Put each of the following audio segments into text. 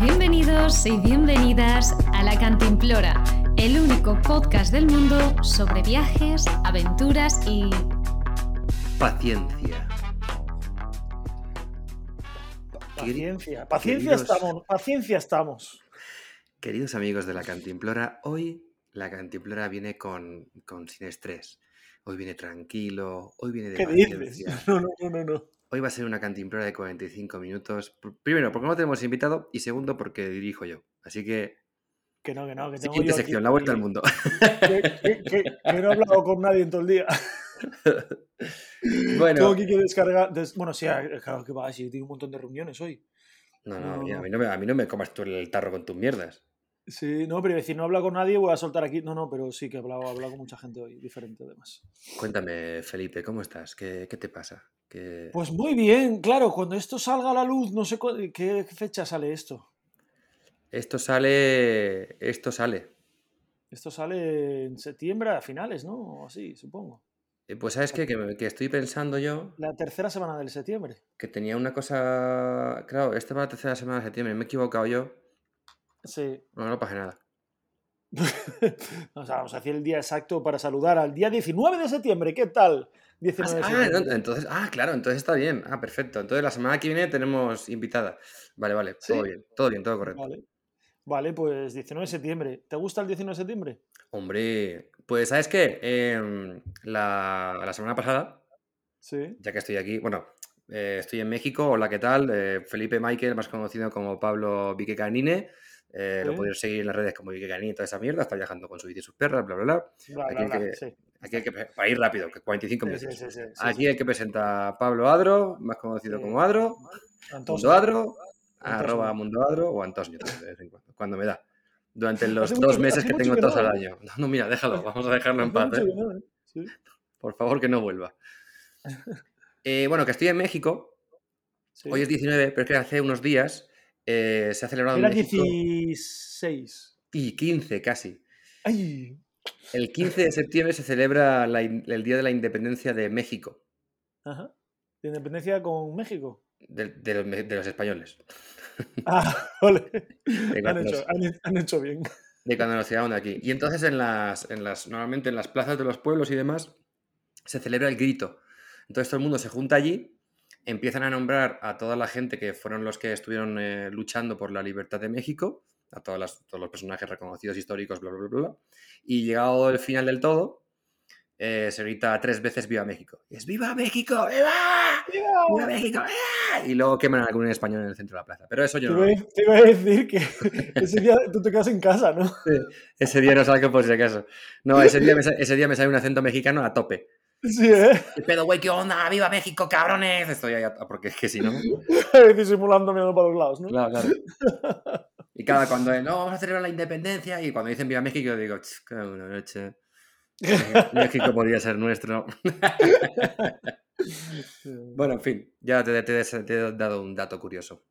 Bienvenidos y bienvenidas a La Cantimplora, el único podcast del mundo sobre viajes, aventuras y... Paciencia. Paciencia, paciencia queridos- estamos, paciencia estamos. Queridos amigos de la Cantimplora, hoy la Cantimplora viene con, con sin estrés. Hoy viene tranquilo, hoy viene de ¿Qué dices? No, no, no, no, no. Hoy va a ser una Cantimplora de 45 minutos. Pr- Primero, porque no tenemos invitado y segundo, porque dirijo yo. Así que, Que no, que no, que tengo siguiente yo aquí- sección, la vuelta al mundo. Que, que- que- que no he hablado con nadie en todo el día. Tengo bueno, aquí que descargar. des- Bueno, sí, eh, claro que va, sí, tengo un montón de reuniones hoy. no, no. a mí no, me, a mí no me comas tú el tarro con tus mierdas. Sí, no, pero iba a decir, no he hablado con nadie, voy a soltar aquí. No, no, pero sí que he hablado, he hablado con mucha gente hoy, diferente además. Cuéntame, Felipe, ¿cómo estás? ¿Qué, qué te pasa? ¿Qué- Pues muy bien, claro, cuando esto salga a la luz, no sé qué fecha sale esto. Esto sale. Esto sale. Esto sale en septiembre a finales, ¿no? O así, supongo. Eh, Pues sabes qué? que, que estoy pensando yo La tercera semana del septiembre. que tenía una cosa. Claro, esta va la tercera semana de septiembre, me he equivocado yo. Sí. No, no pasa nada. o sea, vamos a decir el día exacto para saludar al día 19 de septiembre. ¿Qué tal? 19 de Ah, no, entonces, ah, claro, entonces está bien. Ah, perfecto. Entonces la semana que viene tenemos invitada. Vale, vale, todo bien, todo bien, todo correcto. Vale. Vale, pues 19 de septiembre. ¿Te gusta el 19 de septiembre? Hombre, pues ¿sabes qué? Em, la, la semana pasada, Sí. ya que estoy aquí, bueno, eh, estoy en México. Hola, ¿qué tal? Eh, Felipe Michael, más conocido como Pablo Vique Canine. Eh, Lo podéis seguir en las redes como Canine y toda esa mierda. Está viajando con su bici y sus perras, bla, bla, bla. Bla, Aquí bla, hay que- sí. Aquí hay que, para ir rápido, que 45 Sí, minutos. sí, Aquí hay que presentar a Pablo Adro, más conocido como Adro. Mundo Adro, arroba Mundo Adro o Antonio de vez en cuando, cuando me da. Durante los Hace dos mucho meses que tengo que no, al año. No, no, mira, déjalo, vamos a dejarlo en paz, ¿eh? no, ¿eh? Por favor, que no vuelva. Bueno, que estoy en México, hoy es 19, pero es que hace unos días eh, se ha celebrado en Era México 16. y 15 casi. ¡Ay! El 15 de septiembre se celebra la el Día de la Independencia de México, Ajá. ¿De independencia con México? de, de los, me- de los españoles. Ah, Han hecho, han, han hecho bien. de cuando nos llegaron de aquí. Y entonces en las, en las, normalmente en las plazas de los pueblos y demás, se celebra el grito. Entonces todo el mundo se junta allí, empiezan a nombrar a toda la gente que fueron los que estuvieron eh, luchando por la libertad de México, a todas las- todos los personajes reconocidos históricos, bla, bla, bla, bla. Y llegado el final del todo, eh, se grita tres veces Viva México. Y es ¡Viva México! ¡Viva! ¡Viva México! ¡Viva! Y luego queman a algún español en el centro de la plaza. Pero eso Te yo no iba, lo a, te iba a decir que ese día tú te quedas en casa, ¿no? Ese día no salgo por si acaso. No, ese día, me, ese día me sale un acento mexicano a tope. Sí, ¿eh? ¿Qué pedo, güey? ¿Qué onda? ¡Viva México, cabrones! Estoy ahí, a- porque es que si no... Disimulando mirando para los lados, ¿no? Claro, claro. Y cada cuando es, no, vamos a celebrar la independencia, y cuando dicen Viva México, yo digo, "Ch, qué buena noche. México podría ser nuestro. Bueno, en fin, ya te, te- te he dado un dato curioso.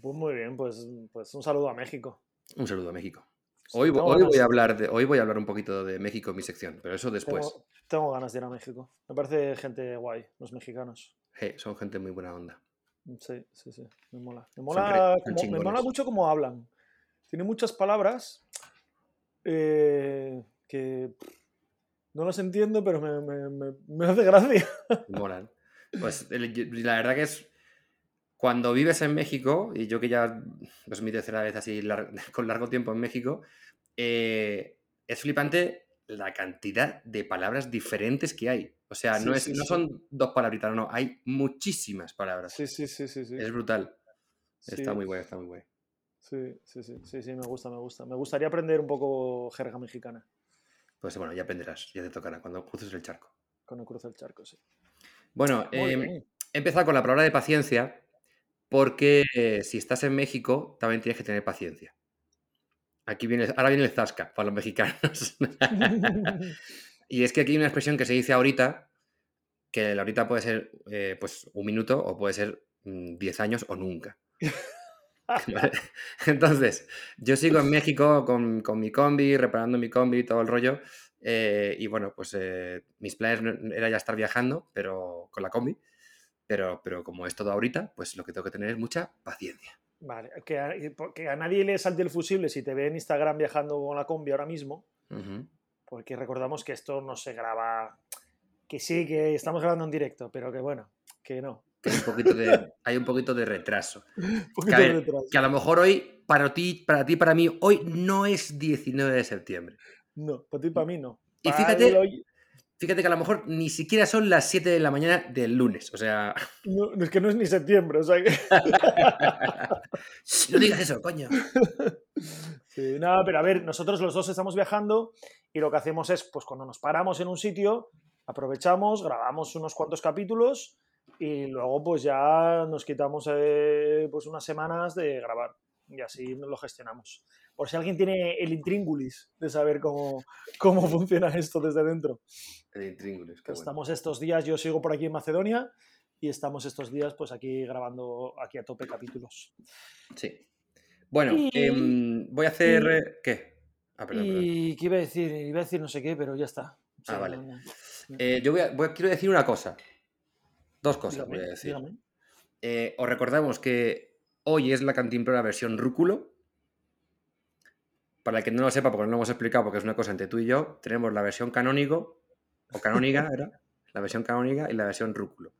Pues muy bien, pues, pues un saludo a México. Un saludo a México. Hoy, vo- Tengo hoy voy a hablar de, hoy voy a hablar un poquito de México en mi sección, pero eso después. Tengo, tengo ganas de ir a México. Me parece gente guay, los mexicanos. Hey, son gente muy buena onda. Sí, sí, sí. Me mola. Me mola, como- me mola mucho cómo hablan. Tiene muchas palabras eh, que no las entiendo, pero me, me, me- me hace gracia. Molan. Pues la verdad que es. Cuando vives en México, y yo que ya es mi tercera vez así lar- con largo tiempo en México, eh, es flipante la cantidad de palabras diferentes que hay. O sea, Sí, no, es, sí, no sí. son dos palabritas, no, no, hay muchísimas palabras. Sí, sí, sí, sí. Es brutal. Está muy guay, está muy guay. Sí, sí, sí, sí, sí, me gusta, me gusta. Me gustaría aprender un poco jerga mexicana Pues bueno, ya aprenderás, ya te tocará cuando cruces el charco. cuando cruce el charco, sí. Bueno, bien. he empezado con la palabra de paciencia porque eh, si estás en México también tienes que tener paciencia. Aquí viene, ahora viene el zasca para los mexicanos. y es que aquí hay una expresión que se dice ahorita, que el ahorita puede ser eh, pues un minuto o puede ser mm, 10 años o nunca. ¿Vale? Entonces, yo sigo en México con, con mi combi, reparando mi combi y todo el rollo. eh, y bueno, pues eh, mis planes era ya estar viajando, pero con la combi. Pero, pero como es todo ahorita, pues lo que tengo que tener es mucha paciencia. Vale, que a, que a nadie le salte el fusible si te ve en Instagram viajando con la combi ahora mismo, porque recordamos que esto no se graba, que sí, que estamos grabando en directo, pero que bueno, que no. Que hay un poquito de, hay un poquito de retraso. Poquito Que, a de retraso. que a lo mejor hoy, para ti, para ti, para mí, hoy no es 19 de septiembre. No, para ti, para mí no. Y fíjate- Fíjate que a lo mejor ni siquiera son las 7 de la mañana del lunes. O sea, no, es que no es ni septiembre, o sea que... no digas eso, coño. Sí, nada, pero a ver, nosotros los dos estamos viajando y lo que hacemos es, pues cuando nos paramos en un sitio, aprovechamos, grabamos unos cuantos capítulos y luego pues ya nos quitamos eh, pues unas semanas de grabar y así lo gestionamos. Por si alguien tiene el intríngulis de saber cómo, cómo funciona esto desde dentro. El intríngulis, qué bueno. Estamos estos días, yo sigo por aquí en Macedonia y estamos estos días pues aquí grabando aquí a tope capítulos. Sí. Bueno, Y- em, voy a hacer. y- ¿Qué? Ah, perdón, perdón. Y qué iba a decir, iba a decir no sé qué, pero ya está. O sea, Ah, vale. no- no- Eh, yo voy a- voy a- quiero decir una cosa. Dos cosas dígame, voy a decir. Eh, os recordamos que hoy es la cantimplora versión rúculo. Para el que no lo sepa, porque no lo hemos explicado, porque es una cosa entre tú y yo, tenemos la versión canónico, o canónica, era, la versión canónica y la versión rúculo.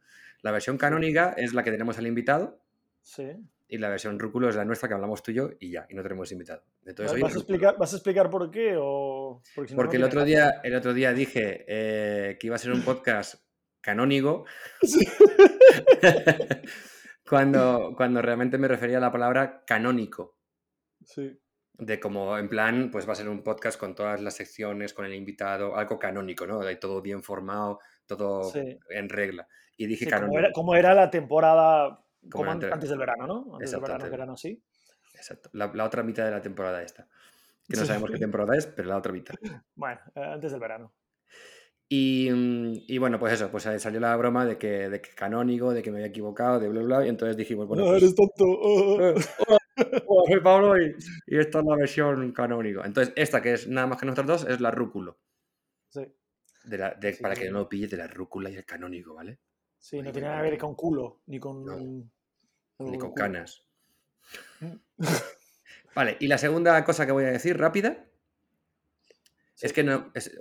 La versión canónica es la que tenemos al invitado Sí. y la versión rúculo es la nuestra que hablamos tú y yo y ya, y no tenemos invitado. Entonces, ¿Vas, a rúculo. explicar, ¿Vas a explicar por qué? O... Porque, si no, no Porque el otro, día, el otro día dije eh, que iba a ser un podcast canónico Sí. cuando, cuando realmente me refería a la palabra canónico. Sí. De como, en plan, pues va a ser un podcast con todas las secciones, con el invitado, algo canónico, ¿no? De todo bien formado, todo Sí. en regla. Y dije Sí, canónico. como, era, como era la temporada como antes- antes del verano, ¿no? Antes del verano, verano, sí. Exacto. La, la otra mitad de la temporada esta. Que no sabemos qué temporada es, pero la otra mitad. Bueno, eh, antes del verano. Y, mm, y bueno, pues eso, pues salió la broma de que, de que canónico, de que me había equivocado, de bla, bla, y entonces dijimos, bueno, no, pues, eres tonto. oh, oh. Soy Pablo y, y esta es la versión canónico. Entonces, esta que es nada más que nosotros dos es la rúculo. Sí, De la, de- Sí, para sí, que no lo pille de la rúcula y el canónico, ¿vale? sí, no tiene nada que ver con culo, ni con... No, Ni con culo. canas. Vale, y la segunda cosa que voy a decir rápida Sí. es que no. es-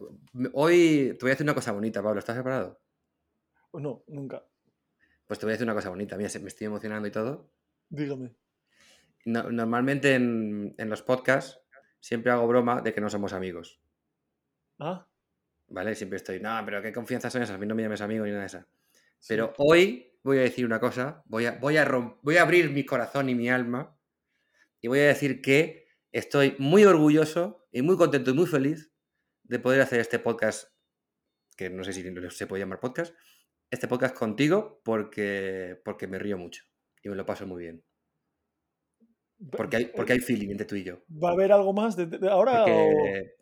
hoy te voy a decir una cosa bonita, Pablo. ¿Estás preparado? No, nunca. Pues te voy a decir una cosa bonita. Mira, me estoy emocionando y todo. Dígame. No- normalmente en, en los podcasts siempre hago broma de que no somos amigos. Ah, ¿Vale? Siempre estoy, no, pero qué confianza son esas. A mí no me llames amigo ni nada de eso. sí. Pero hoy voy a decir una cosa, voy a, voy, a voy a abrir mi corazón y mi alma y voy a decir que estoy muy orgulloso y muy contento y muy feliz de poder hacer este podcast, que no sé si se puede llamar podcast, este podcast contigo porque, porque me río mucho y me lo paso muy bien. Porque hay, porque hay feeling entre tú y yo. ¿Va a haber algo más de, de ahora o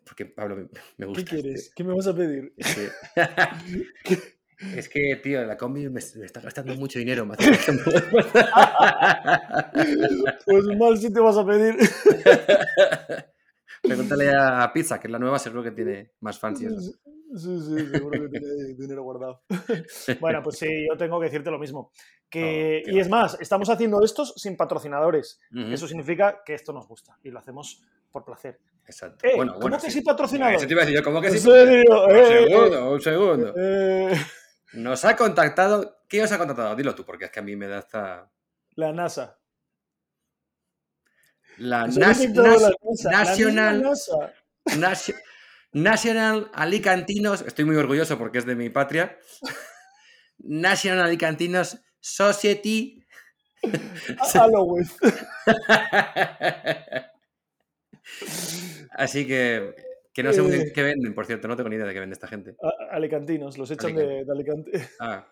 Porque, Pablo, me, gusta. qué quieres? ¿Qué me vas a pedir? Es que, es que, tío, la combi me, me está gastando mucho dinero. me Pues mal si te vas a pedir. Pregúntale a Pizza, que es la nueva, seguro que tiene más fans. Sí, sí, seguro que tiene dinero guardado. Bueno, pues sí, yo tengo que decirte lo mismo. Que, qué y es más, estamos haciendo estos sin patrocinadores. Eso significa que esto nos gusta y lo hacemos por placer. Exacto. Eh, bueno, ¿cómo bueno, que sí. sí patrocinador? Eso te iba a decir ¿cómo que ¿En sí? Un Eh, segundo, un segundo. eh, Nos ha contactado. ¿Qué os ha contactado? Dilo tú, porque es que a mí me da hasta. la NASA. La NASA. La National- NASA. Nation- National Alicantinos. Estoy muy orgulloso porque es de mi patria. National Alicantinos Society. Halloween. Así que, que no sé muy bien Eh. qué venden, por cierto, no tengo ni idea de qué vende esta gente. A- Alicantinos, los echan de, de Alicante. Ah,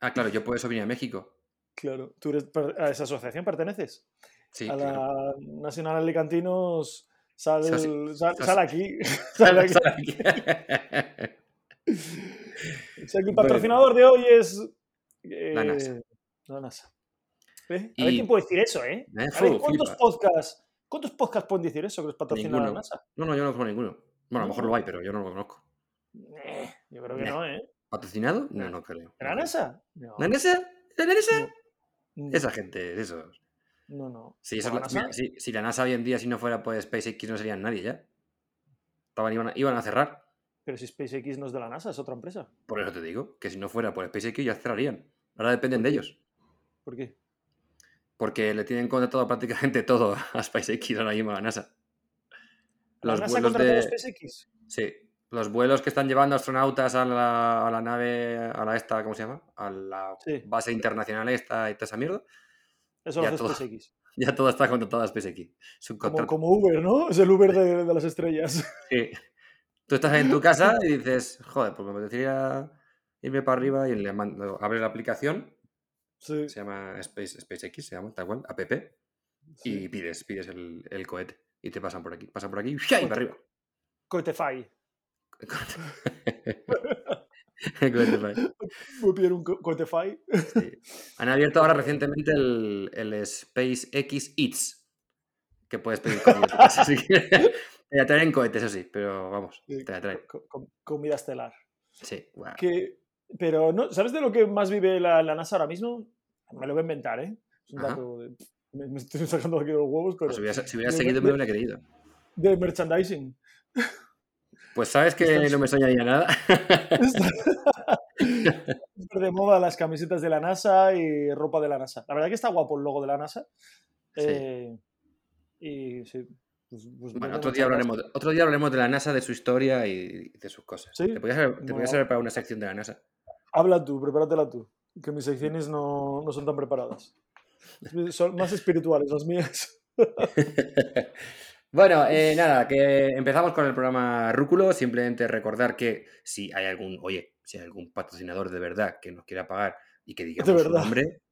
ah, claro, yo por eso vine a México. Claro, ¿tú eres a esa asociación perteneces? Sí, a claro. la Nacional Alicantinos sal, Soci- sal, soci- sal aquí. Sal aquí. Sal aquí. El Bueno. patrocinador de hoy es. eh, La NASA. La NASA. ¿Eh? A ver Y- quién puede decir eso, ¿eh? Eh, A ver, ¿cuántos podcasts, ¿cuántos podcasts pueden decir eso que los patrocina la. NASA? No, no, yo no conozco ninguno. Bueno, a lo mejor lo hay, pero yo no lo conozco. Eh, yo creo que no, ¿eh? ¿Patrocinado? No, No. creo. ¿De la. NASA? No. ¿La NASA? ¿La NASA? No, Esa gente, esos. no. no. Si la NASA hoy en día, si no fuera por SpaceX, no serían nadie ya. Estaban, iban, a, iban a cerrar. Pero si SpaceX no es de la NASA, es otra empresa. Por eso te digo, que si no fuera por SpaceX ya cerrarían. Ahora dependen de ellos. ¿Por qué? Porque le tienen contratado prácticamente todo a SpaceX ahora mismo a la NASA. ¿La Los NASA ha vuelos de. a SpaceX? Sí. Los vuelos que están llevando astronautas a la, a la nave, a la esta, ¿cómo se llama? A la Sí. base internacional esta y toda esa mierda. Eso lo hace todo. SpaceX. Ya todo está contratado a SpaceX. Como, Uber, ¿no? Es el Uber de, de las estrellas. Sí. Tú estás en tu casa y dices, joder, pues me apetecería irme para arriba y le mando, abres la aplicación, Sí. se llama Space, SpaceX, se llama tal cual, app, sí. y pides, pides el, el cohete y te pasan por aquí, pasan por aquí y para arriba. Cohetefy. Voy a pillar un co- Cohetefy. Sí. Han abierto ahora recientemente el, el SpaceX Eats, que puedes pedir quieres. Te la traen en cohetes, eso sí, pero vamos, te la traen. comida estelar. Sí, guau. Que, pero, no, ¿sabes de lo que más vive la, la NASA ahora mismo? Me lo voy a inventar, ¿eh? Es un dato. de- me, me estoy sacando aquí los huevos, pero. Pues si hubieras, si hubieras de- seguido me hubiera creído. De merchandising. Pues sabes que Estás- no me soñaría nada. De moda las camisetas de la NASA y ropa de la NASA. La verdad que está guapo el logo de la NASA. Sí. Eh, y sí. pues- pues Bueno, otro día, hablaremos, de- otro día hablaremos de la NASA, de su historia y de sus cosas. ¿Sí? Te podías haber, te Bueno. podías haber preparado una sección de la NASA. Habla tú, prepáratela tú. Que mis secciones no, no son tan preparadas. Son más espirituales las mías. bueno, eh, nada, que empezamos con el programa Rúculo. Simplemente recordar que si hay algún, oye, si hay algún patrocinador de verdad que nos quiera pagar y que digamos su nombre,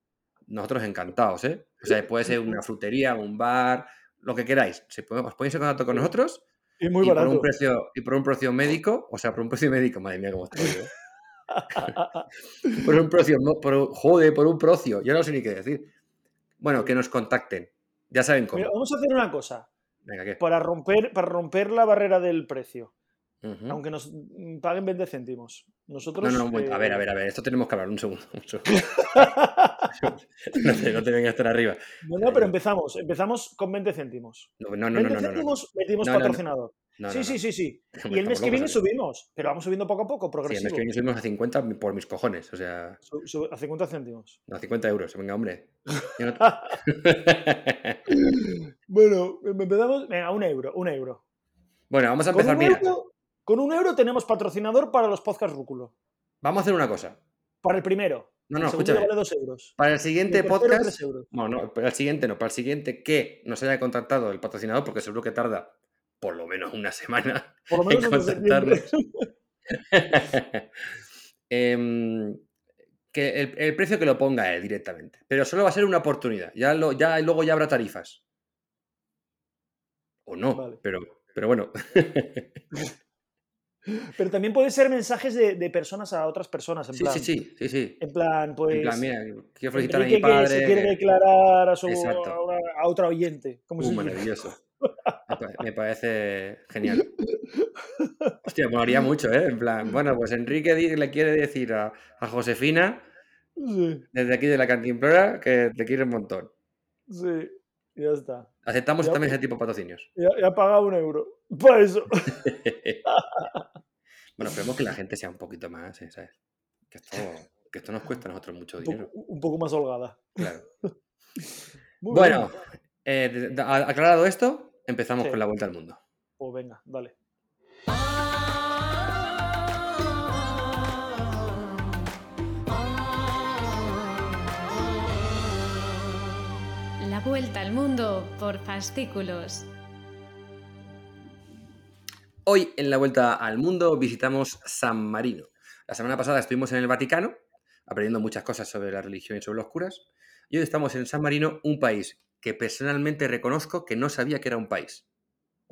nosotros encantados, ¿eh? O sea, puede ser una frutería, un bar, lo que queráis. Si podemos, os ponéis en contacto con nosotros Y muy y por, barato. un precio, y por un precio médico, o sea, por un precio médico, madre mía, cómo estoy yo. Por un precio, no, por, un- joder, por un precio. Yo no sé ni qué decir. Bueno, que nos contacten. Ya saben cómo. Mira, vamos a hacer una cosa. Venga, ¿qué? Para romper, para romper la barrera del precio. Aunque nos mm, paguen 20 céntimos. Nosotros. No, no, momento. a ver, eh, a ver, a ver. Esto tenemos que hablar un segundo. un segundo. no, te, no te vengas a estar arriba. no, no, pero empezamos. Empezamos con 20 céntimos. No, no, no, 20 no, céntimos metimos patrocinador. No, sí, no, sí, no. sí, sí. Y el mes que viene subimos. Pero vamos subiendo poco a poco, Sí, el progresivo. mes que viene subimos a 50 por mis cojones. O sea, Su- su- a 50 céntimos. a 50 euros. Venga, hombre. No- Bueno, empezamos. Venga, un euro, un euro. bueno, vamos a Con empezar. un, Mira, euro, con un euro tenemos patrocinador para los podcast Rúculo. vamos a hacer una cosa. Para el primero. No, no, escúchame. vale 2 euros. Para el siguiente el podcast. euros. Bueno, no, para el siguiente no, para el siguiente que nos haya contactado el patrocinador, porque seguro que tarda por lo menos una semana Por lo en menos septiembre. contactarnos. Em, que el, el precio que lo ponga él directamente. Pero solo va a ser una oportunidad. Ya, lo, ya luego ya habrá tarifas. O no, Vale. pero, pero bueno. Pero también puede ser mensajes de, de personas a otras personas. En sí, plan, sí, sí, sí, sí. En plan, pues. En plan, mira, quiero felicitar a mi Enrique que se padre. quiere declarar a, su, Exacto. a, una- a otra oyente. Como Uh, si- maravilloso. Me pa- Me parece genial. Hostia, molaría mucho, ¿eh? En plan, bueno, pues Enrique le quiere decir a, a Josefina, Sí, desde aquí de la Cantimplora, que te quiere un montón. sí, ya está. Aceptamos Ya, también ese tipo de patrocinios. Ya, ya ha pagado un euro. Para eso. bueno, esperemos que la gente sea un poquito más, ¿eh? ¿sabes? Que esto, que esto nos cuesta a nosotros mucho Un dinero. poco, un poco más holgada. Claro. Muy Bueno, eh, aclarado esto, empezamos Sí. con la vuelta al mundo. Pues venga, dale. La vuelta al mundo por fascículos. Hoy en la vuelta al mundo visitamos San Marino. La semana pasada estuvimos en el Vaticano, aprendiendo muchas cosas sobre la religión y sobre los curas. Y hoy estamos en San Marino, un país que personalmente reconozco que no sabía que era un país.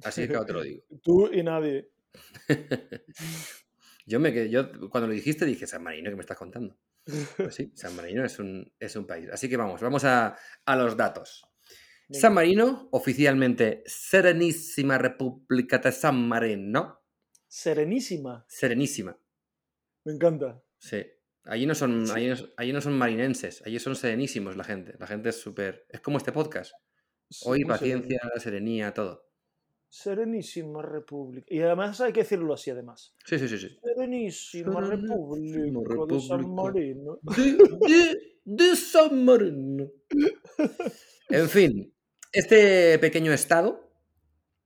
Así que ahora te lo digo. Tú y nadie. Yo, me, yo cuando lo dijiste dije, San Marino, ¿qué me estás contando? Pues sí, San Marino es un, es un país. Así que vamos, vamos a, a los datos. Venga. San Marino, oficialmente Serenísima República de San Marino. Serenísima. Serenísima. Me encanta. Sí. Allí no son, allí no, allí no son marinenses, allí son serenísimos la gente. La gente es súper. Es como este podcast. Hoy paciencia, serenía, todo. Serenísima República. Y además hay que decirlo así, además. Sí, sí, sí, sí. Serenísima Serenísima República de San. Marino. De, de- de San Marino. En fin, este pequeño estado,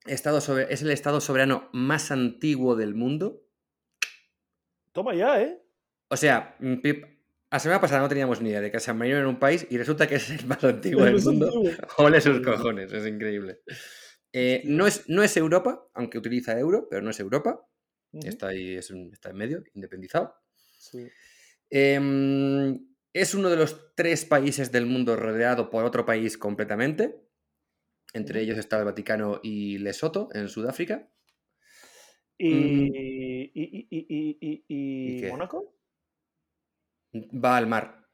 estado sobre- es el estado soberano más antiguo del mundo. Toma ya, ¿eh? O sea, mm, Pip, la semana pasada no teníamos ni idea de que San Marino era un país y resulta que es el más antiguo del mundo. Ole sus cojones, es increíble. Eh, no, es, no es Europa, aunque utiliza euro, pero no es Europa. Está ahí, es un- está en medio, independizado. Sí. Em, es uno de los tres países del mundo rodeado por otro país completamente. Entre ellos está el Vaticano y Lesoto, en Sudáfrica. Y, Mm. y, y, y, y, y- ¿Y? Mónaco. Va al mar.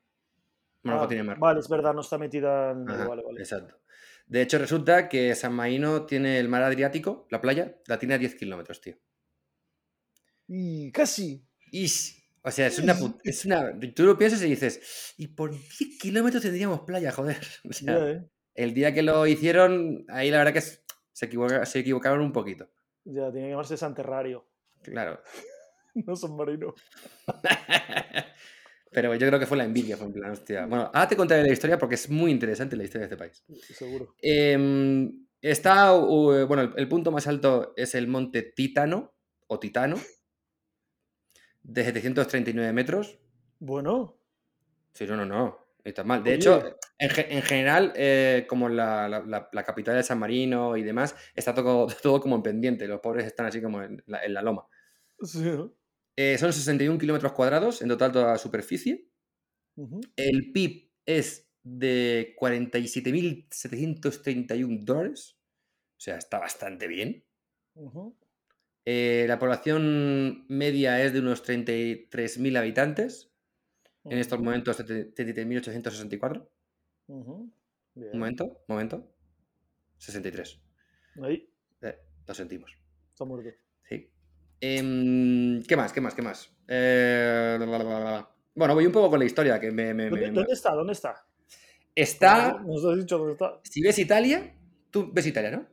Mónaco Ah, tiene mar. Vale, es verdad, no está metida en. Ajá, Vale, vale. Exacto. De hecho, resulta que San Marino tiene el mar Adriático, la playa, la tiene a 10 kilómetros, tío. Y casi. Ish. O sea, es una, es una. Tú lo piensas y dices, y por 10 kilómetros tendríamos playa, joder. O sea, ¿eh? el día que lo hicieron, ahí la verdad que se, equivoca- se equivocaron un poquito. Ya, tiene que llamarse San Terrario. Claro. No San Marino. Pero yo creo que fue la envidia, fue en plan, hostia. Bueno, ahora te contaré la historia porque es muy interesante la historia de este país. Seguro. Em, está, bueno, el, el punto más alto es el monte Títano, o Titano, de 739 metros. Bueno, Sí, no, no, no, está mal. De Oye. hecho, en, ge- en general, eh, como la, la- la- la capital de San Marino y demás, está todo, todo como en pendiente. Los pobres están así como en la, en la loma. sí, ¿no? Eh, son 61 kilómetros cuadrados en total toda la superficie. El PIB es de 47.731 dólares. O sea, está bastante bien. Eh, la población media es de unos 33.000 habitantes. En estos momentos, 33.864. Ujú. Bien. Un momento, momento. 63. Ahí, Eh, lo sentimos. está muerto. Em, ¿Qué más? ¿Qué más? ¿Qué más? Eh, bla, bla, bla. Bueno, voy un poco con la historia que me... me- ¿Dónde, me- dónde está? ¿Dónde está? Está... Nos has dicho dónde está. Si ves Italia, tú ves Italia, ¿no?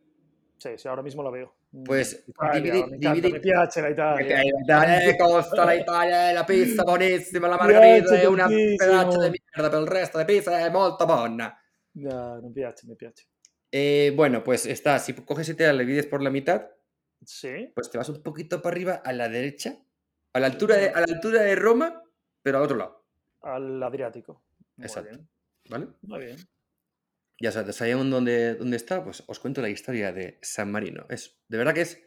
Sí, sí, ahora mismo la veo. Pues, Italia, dividi- me dividi- me piace la Italia. È costa, l'Italia è la pizza buonissima, la margherita è una pedaccio di merda, per il resto la pizza è molto buona. Ya, me piace, me piace. Eh, bueno, pues está, si coges Italia, le divides por la mitad, Sí. pues te vas un poquito para arriba a la derecha, a la altura de, a la altura de Roma, pero al otro lado, Al Adriático. Muy Exacto. bien, ¿vale? Muy bien. Ya sabes, sabemos dónde, dónde está, pues os cuento la historia de San Marino. Es, de verdad que es,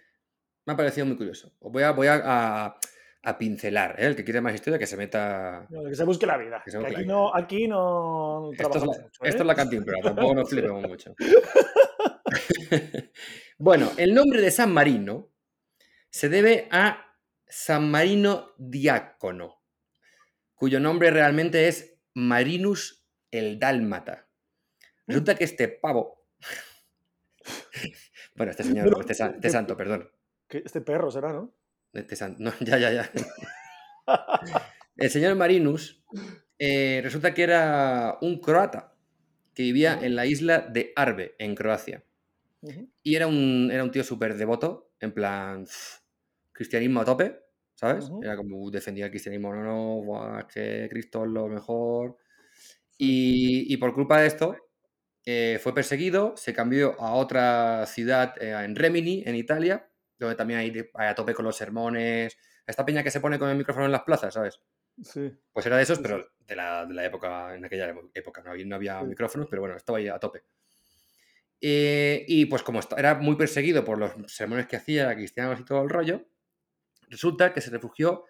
me ha parecido muy curioso. Os voy a, voy a, a- a pincelar, ¿eh? El que quiere más historia, que se meta... Bueno, que se busque la vida. Que que aquí, la no, aquí no Esto es, la, mucho. esto ¿eh? es la cantimplora, tampoco nos flipemos mucho. bueno, el nombre de San Marino se debe a San Marino Diácono, cuyo nombre realmente es Marinus el Dálmata. Resulta que este pavo. bueno, este señor, Pero- este, este santo, perdón. Que este perro será, ¿no? Este san- no, ya, ya, ya. El señor Marinus eh, resulta que era un croata que vivía en la isla de Arbe, en Croacia. Ujú. Y era un, era un tío súper devoto, en plan pf, cristianismo a tope, ¿sabes? Ujú. Era como "Uh, defendía el cristianismo, no, no, buah, es que Cristo es lo mejor. Y, y por culpa de esto eh, fue perseguido, se cambió a otra ciudad eh, en Remini, en Italia, donde también hay, hay a tope con los sermones. Esta peña que se pone con el micrófono en las plazas, ¿sabes? Sí. Pues era de esos, pero de la, de la época, en aquella época no había, no había Sí. micrófonos, pero bueno, estaba ahí a tope. Eh, y pues como era muy perseguido por los sermones que hacía cristianos y todo el rollo, resulta que se refugió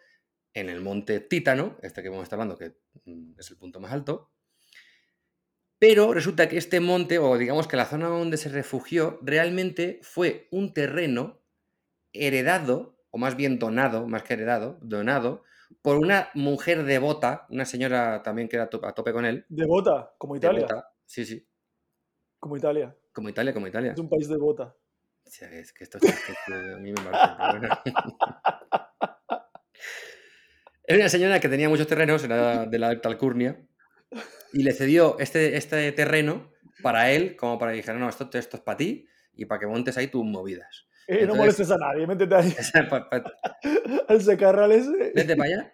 en el monte Títano, este que hemos estado hablando, que mm, es el punto más alto. Pero resulta que este monte, o digamos que la zona donde se refugió, realmente fue un terreno heredado, o más bien donado, más que heredado, donado, por una mujer devota, una señora también que era a tope con él. Devota, como Italia. devota. Sí, sí. Como Italia. Como Italia, como Italia. Es un país devota. O sea, es que esto es que a mí me marca. pero bueno. Era una señora que tenía muchos terrenos, era de la alta alcurnia, y le cedió este, este terreno para él, como para que dijera, no, esto, esto es para ti y para que montes ahí tus movidas. Eh, no molestes a nadie, métete ahí al secarral ese. Vete para allá.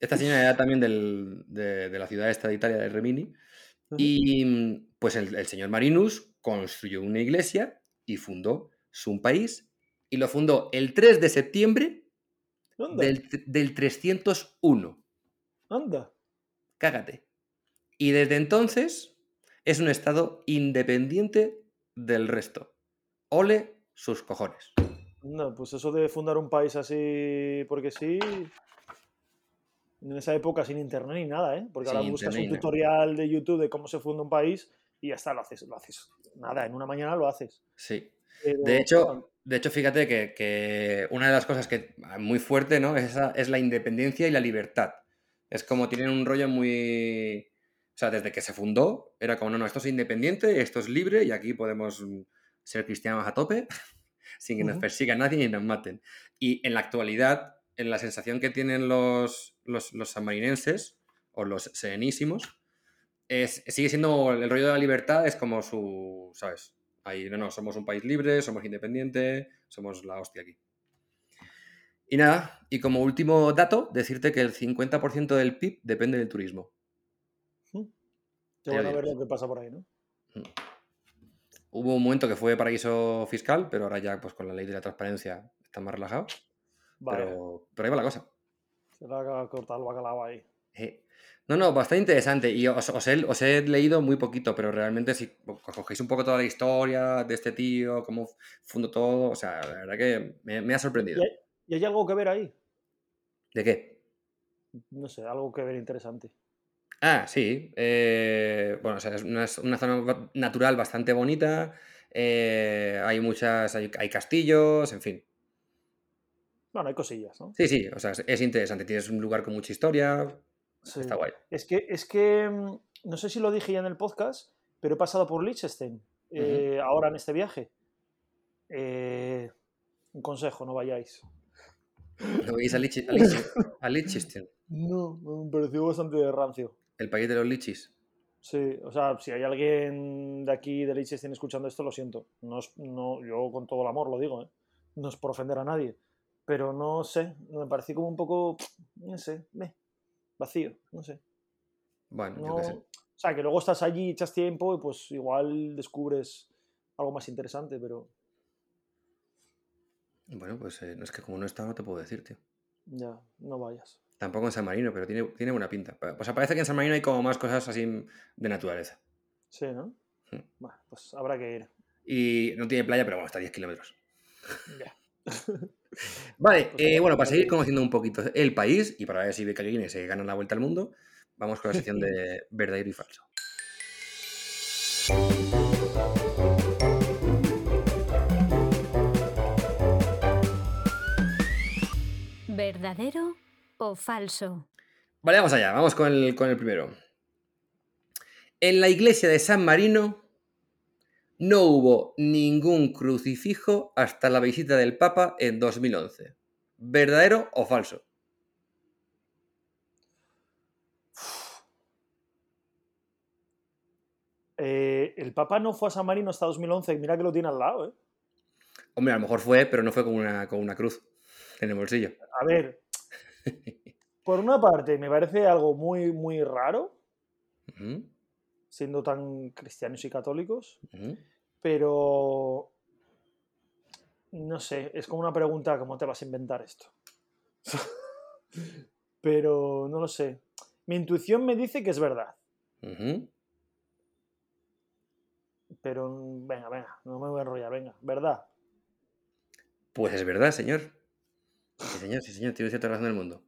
Esta señora era también del- de, de la ciudad esta de Italia, de Remini. Y pues el, el señor Marinus construyó una iglesia y fundó su país. Y lo fundó el 3 de septiembre Anda, del, del 301. anda. Cágate. Y desde entonces es un estado independiente del resto. Ole sus cojones. No, pues eso de fundar un país así porque sí. En esa época sin internet ni nada, ¿eh? Porque ahora buscas un nada. tutorial de YouTube de cómo se funda un país y ya está, lo haces, lo haces. Nada, en una mañana lo haces. Sí. Pero, De hecho, de hecho fíjate que, que una de las cosas que muy fuerte, ¿no? Es, esa- es la independencia y la libertad. Es como tienen un rollo muy... O sea, desde que se fundó, era como, no, no, esto es independiente, esto es libre y aquí podemos ser cristianos a tope sin que nos persiga nadie ni nos maten. Y en la actualidad, en la sensación que tienen los, los, los o los serenísimos, es, sigue siendo el rollo de la libertad, es como su, ¿sabes? Ahí, no, no, somos un país libre, somos independiente, somos la hostia aquí. Y nada, y como último dato, decirte que el 50% del PIB depende del turismo. qué bueno ver lo que pasa por ahí, ¿no? Hubo un momento que fue paraíso fiscal, pero ahora ya pues con la ley de la transparencia está más relajado. Vale, Pero, pero ahí va la cosa. se le ha cortado el bacalao ahí. Eh, No, no, bastante interesante. Y os, os he, os he leído muy poquito, pero realmente si cogéis un poco toda la historia de este tío, cómo fundó todo, o sea, la verdad que me, me ha sorprendido. ¿Y hay, y hay algo que ver ahí? ¿De qué? No sé, algo que ver interesante. Ah, sí. eh, bueno, o sea, es una, zona natural bastante bonita. eh, hay muchas, hay, hay castillos, en fin. Bueno, hay cosillas, ¿no? Sí, sí, o sea, es interesante. Tienes un lugar con mucha historia. Sí. Está guay. Es que, es que, mm, no sé si lo dije ya en el podcast, pero he pasado por Liechtenstein eh, ahora en este viaje. Eh, un consejo, no vayáis. Lo veis a, Liechtenstein, No, me pareció bastante rancio. el país de los lichis. Sí, o sea, si hay alguien de aquí, de Liechtenstein, escuchando esto, lo siento. No, es- no, yo con todo el amor lo digo, ¿eh? No es por ofender a nadie. Pero no sé, me pareció como un poco, no sé, meh, vacío, no sé. Bueno, yo qué sé. o sea, que luego estás allí, echas tiempo y pues igual descubres algo más interesante, pero Bueno, pues eh, no es que como no he estado, no te puedo decir, tío. ya, no vayas. Tampoco en San Marino, pero tiene, tiene buena pinta. O sea, parece que en San Marino hay como más cosas así de naturaleza. Sí, ¿no? Hmm. Bueno, pues habrá que ir. Y no tiene playa, pero bueno, está a 10 kilómetros. Ya. Vale, Pues eh, bueno, para seguir conociendo un poquito el país y para ver si Beca Guinness se gana la vuelta al mundo, vamos con la sección de verdadero y falso. ¿Verdadero o falso? Vale, vamos allá, vamos con el, con el primero. En la iglesia de San Marino no hubo ningún crucifijo hasta la visita del Papa en 2011. ¿Verdadero o falso? Eh, el Papa no fue a San Marino hasta 2011 y mira que lo tiene al lado, ¿eh? Hombre, a lo mejor fue, pero no fue con una, con una cruz en el bolsillo. A ver, por una parte me parece algo muy, muy raro, siendo tan cristianos y católicos, pero no sé, es como una pregunta, ¿cómo te vas a inventar esto? pero no lo sé. Mi intuición me dice que es verdad, pero venga, venga, no me voy a enrollar, venga, ¿verdad? Pues es verdad, señor. Sí, señor, sí, señor, tiene cierta razón del mundo.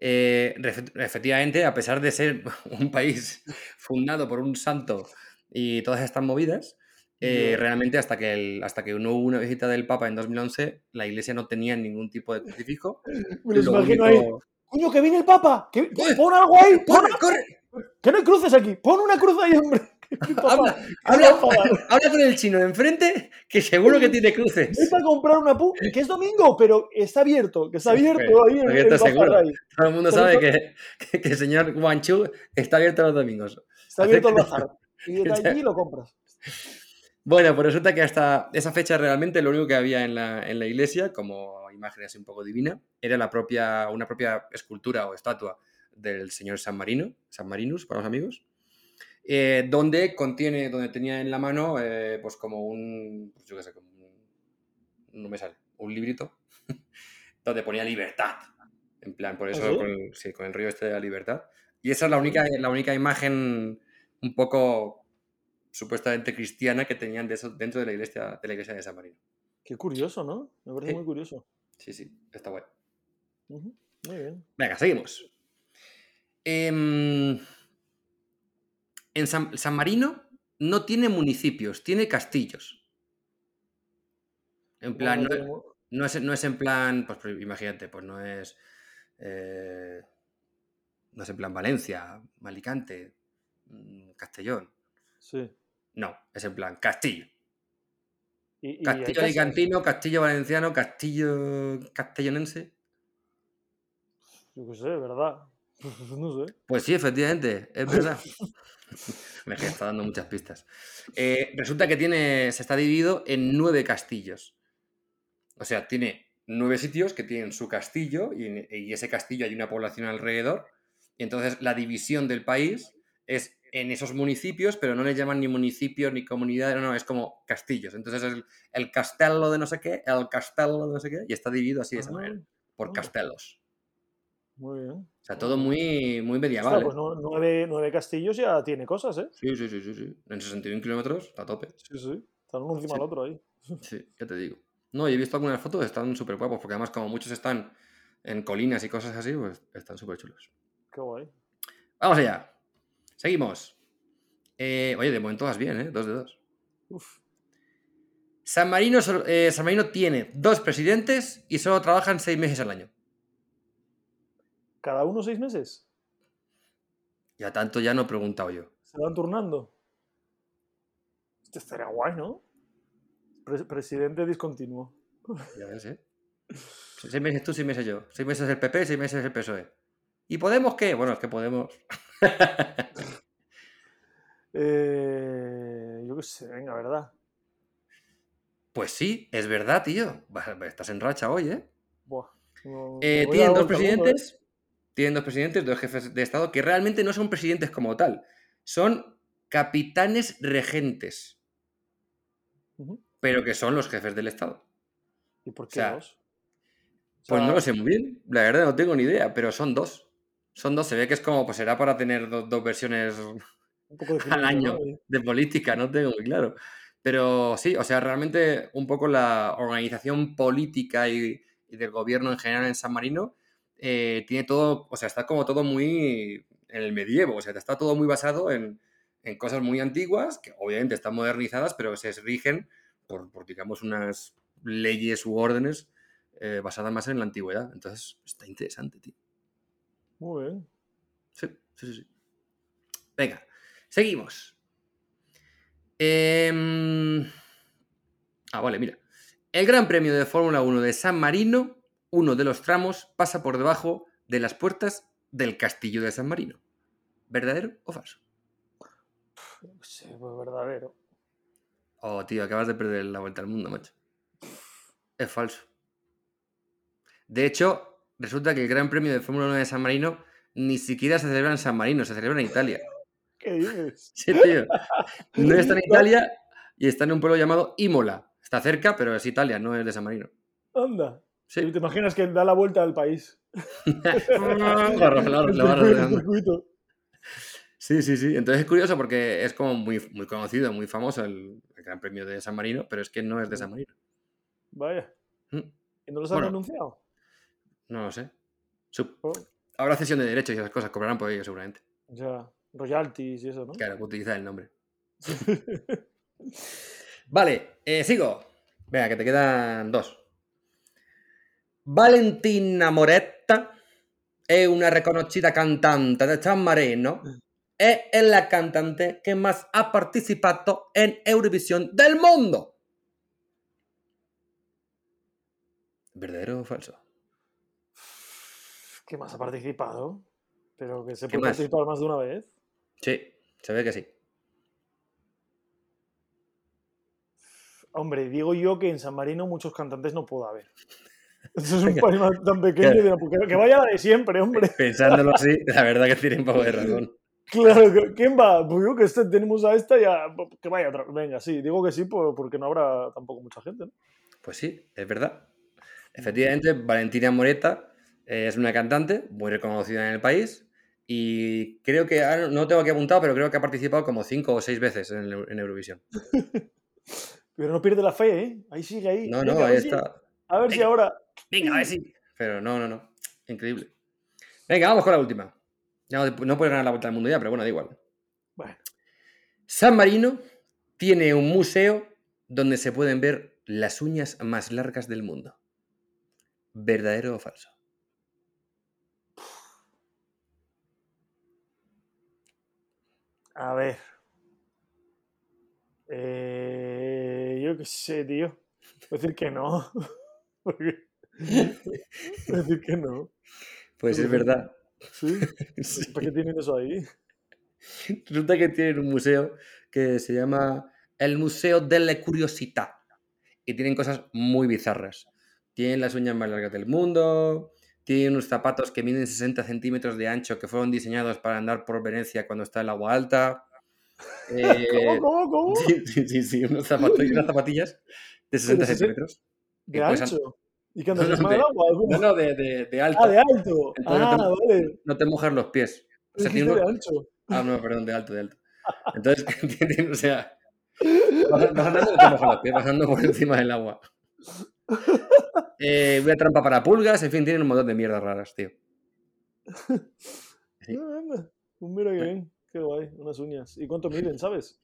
Eh, efectivamente, a pesar de ser un país fundado por un santo y todas estas movidas, eh, realmente hasta que, el- hasta que no hubo una visita del Papa en 2011, la iglesia no tenía ningún tipo de crucifijo. Me los Lo imagino ahí. único- ¡Coño, que viene el Papa! ¡Pon algo ahí! ¡Pon ¡Corre, corre! Que no hay cruces aquí. Pon una cruz ahí, hombre. habla, habla, habla, con el chino de enfrente, que seguro que tiene cruces. Es para comprar una pu que es domingo, pero está abierto, que está abierto ahí. Abierto seguro. Todo el mundo sabe que, que, el señor Guanchu está abierto los domingos. Está abierto el bazar. Y de allí lo compras. Bueno, pues resulta que hasta esa fecha realmente lo único que había en la, en la iglesia, como imagen así un poco divina, era la propia, una propia escultura o estatua del señor San Marino, San Marinus para los amigos, eh, donde contiene, donde tenía en la mano, eh, pues como un, pues yo qué sé, como un, no me sale, un librito, donde ponía libertad, en plan, por eso, ¿Ah, con, el, sí, con el río este de la libertad. Y esa es la única, la única imagen un poco supuestamente cristiana que tenían de eso, dentro de la iglesia de la iglesia de San Marino. Qué curioso, ¿no? Me parece muy curioso. Sí, sí, está bueno. Muy bien. Venga, seguimos. Em, en San, Marino no tiene municipios, tiene castillos. En plan, no, es, no, es, en plan, pues, pues imagínate, pues no es. Eh, no es en plan Valencia, Alicante, mm, Castellón. Sí. No, es en plan Castillo. castillo alicantino, Castillo valenciano, Castillo castellonense. Yo qué sé, ¿verdad? no sé. Pues sí, efectivamente, es verdad. Me está dando muchas pistas. Eh, resulta que tiene, se está dividido en nueve castillos. O sea, tiene nueve sitios que tienen su castillo y, y ese castillo hay una población alrededor. Y entonces la división del país es en esos municipios, pero no le llaman ni municipios ni comunidad, no, es como castillos. Entonces es el, el castello de no sé qué, el castello de no sé qué, y está dividido así de esa manera, por castelos. Muy bien. O sea, todo muy, muy medieval. pues nueve, nueve, castillos ya tiene cosas, ¿eh? Sí, sí, sí, sí. sí. En 61 kilómetros está a tope. Sí, sí. Están uno encima del otro ahí. Sí, ya te digo. No, he visto algunas fotos, están súper guapos, porque además como muchos están en colinas y cosas así, pues están súper chulos. Qué guay. Vamos allá. Seguimos. Eh, oye, de momento vas bien, ¿eh? Dos de dos. Uf. San Marino, eh, San Marino tiene dos presidentes y solo trabajan seis meses al año. ¿Cada uno seis meses? Ya tanto ya no he preguntado yo. ¿Se van turnando? Esto estaría guay, ¿no? presidente discontinuo. Ya ves, ¿eh? Seis meses tú, seis meses yo. Seis meses el PP, seis meses el PSOE. ¿Y Podemos qué? Bueno, es que Podemos. eh, yo qué sé, venga, ¿verdad? Pues sí, es verdad, tío. Estás en racha hoy, ¿eh? eh tienen dos presidentes. ¿eh? Tienen dos presidentes, dos jefes de Estado, que realmente no son presidentes como tal. Son capitanes regentes. Pero que son los jefes del Estado. ¿Y por qué dos? Pues no lo sé muy bien. La verdad no tengo ni idea, pero son dos. Son dos, se ve que es como, pues será para tener dos, versiones al año de política, no tengo muy claro. Pero sí, o sea, realmente un poco la organización política y, del gobierno en general en San Marino eh, tiene todo, o sea, está como todo muy en el medievo, o sea, está todo muy basado en, cosas muy antiguas, que obviamente están modernizadas, pero se rigen por, digamos, unas leyes u órdenes eh, basadas más en la antigüedad. Entonces, está interesante, tío. Muy bien. Sí, sí, sí. Venga, seguimos. Em, ah, vale, mira. El Gran Premio de Fórmula 1 de San Marino, uno de los tramos, pasa por debajo de las puertas del castillo de San Marino. ¿Verdadero o falso? Sí, pues verdadero. Oh, tío, acabas de perder la vuelta al mundo, macho. Es falso. De hecho, resulta que el Gran Premio de Fórmula 1 de San Marino ni siquiera se celebra en San Marino, se celebra en Italia. ¿Qué dices? Sí, tío. No está en Italia y está en un pueblo llamado Imola. Está cerca, pero es Italia, no es de San Marino. Anda. Sí. ¿Te imaginas que da la vuelta al país? sí, sí, sí. Entonces es curioso porque es como muy, muy conocido, muy famoso el, Gran Premio de San Marino, pero es que no es de San Marino. Vaya. Mm. ¿Y no los han anunciado? No lo sé. Oh. Habrá cesión de derechos y esas cosas, cobrarán por ello seguramente. Ya, royalties y eso, ¿no? Claro, utilizar el nombre. vale, eh, sigo. Venga, que te quedan dos. Valentina Moretta es una reconocida cantante de San Marino es la cantante que más ha participado en Eurovisión del mundo. ¿Verdadero o falso? ¿Qué más ha participado? Pero que se ¿Qué puede más? participar más de una vez. Sí, se ve que sí. Hombre, digo yo que en San Marino muchos cantantes no puede haber. Eso es un país tan pequeño que, que- que vaya la de siempre, hombre. Pensándolo así, la verdad que tiene un poco de razón. Claro, ¿quién va? Pues yo que este, tenemos a esta ya. Que vaya otra. Venga, sí, digo que sí, por- porque no habrá tampoco mucha gente, ¿no? Pues sí, es verdad. Efectivamente, Valentina Moreta eh, es una cantante muy reconocida en el país y creo que, no tengo aquí apuntado, pero creo que ha participado como cinco o seis veces en, Eurovisión. Pero no pierde la fe, ¿eh? Ahí sigue ahí. No, no, ahí si- está. a ver si ahora. Venga, a ver si. Pero no, no, no. Increíble. Venga, vamos con la última. Ya no, no puede ganar la vuelta al mundo ya, pero bueno, da igual. Bueno, San Marino tiene un museo donde se pueden ver las uñas más largas del mundo. ¿Verdadero o falso? a ver. Eh, yo qué sé, tío. Voy a decir que no. Porque- decir que no. Pues es verdad. ¿Sí? Sí. ¿Para qué tienen eso ahí? Resulta que tienen un museo que se llama el Museo de la Curiosidad. Y tienen cosas muy bizarras. Tienen las uñas más largas del mundo. Tienen unos zapatos que miden 60 centímetros de ancho que fueron diseñados para andar por Venecia cuando está el agua alta. Eh, ¿Cómo, cómo, cómo? sí, sí, sí, unos zapatos y unas zapatillas de 60 sesen- centímetros. ¿De ancho? ¿Y que andas No, no, encima de- del agua? No, no, de, de- de alto. Ah, de alto. Entonces Ah, no vale. No te mojas los pies. O sea, tiene de ancho. Ah, no, perdón, de alto, de alto. Entonces, o sea, vas vas andando y te mojas los pies, pasando por encima del agua. Eh, una trampa para pulgas, en fin, tienen un montón de mierdas raras, tío. Sí. Ah, anda. Pues mira qué bien. Qué guay. Unas uñas. ¿Y cuánto miden, sabes?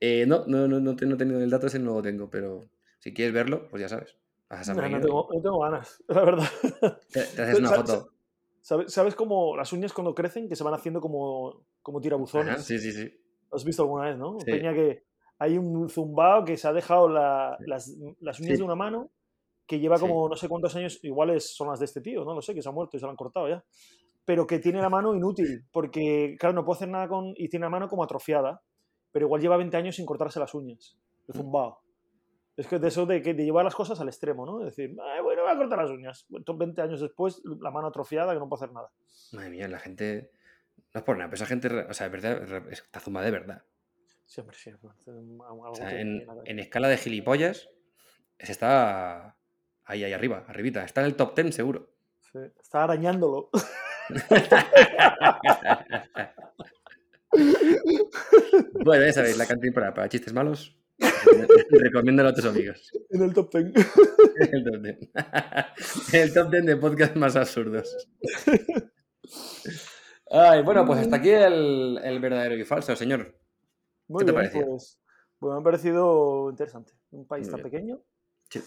Eh, no, no, no, no, te- no he tenido el dato, ese no lo tengo, pero si quieres verlo, pues ya sabes. Vas a San No, no tengo, no tengo ganas, la verdad. te, te haces una ¿Sabes- foto. ¿Sabes, ¿Sabes cómo las uñas cuando crecen que se van haciendo como, como tirabuzones? Ajá, sí, sí, sí. ¿Lo has visto alguna vez, no? Sí. Peña que hay un zumbao que se ha dejado la- las, las uñas Sí. de una mano que lleva Sí. como no sé cuántos años, iguales son las de este tío, no lo sé, que se ha muerto y se lo han cortado ya. Pero que tiene la mano inútil, porque, claro, no puede hacer nada con. y tiene la mano como atrofiada, pero igual lleva 20 años sin cortarse las uñas. Mm. El zumbao. Es que de eso de, que, de llevar las cosas al extremo, ¿no? Es decir, "Ay, bueno, voy a cortar las uñas. Bueno, 20 años después, la mano atrofiada que no puede hacer nada. Madre mía, la gente. No es por nada, pero esa gente, o sea, de verdad, está zumbada de verdad. Siempre, sí. algo O sea, tiene en, escala de gilipollas, se está ahí, ahí arriba, arribita. Está en el top 10 seguro. Sí, Está arañándolo. bueno, ya sabéis, la cantina para, para chistes malos. Recomiéndalo a tus amigos. en el top 10. El top 10. El top 10 de podcast más absurdos. Ay, bueno, pues hasta aquí el, el verdadero y falso, señor. Muy ¿Qué te bien, pareció? pues. Bueno, me ha parecido interesante. Un país Muy tan bien. pequeño. Sí.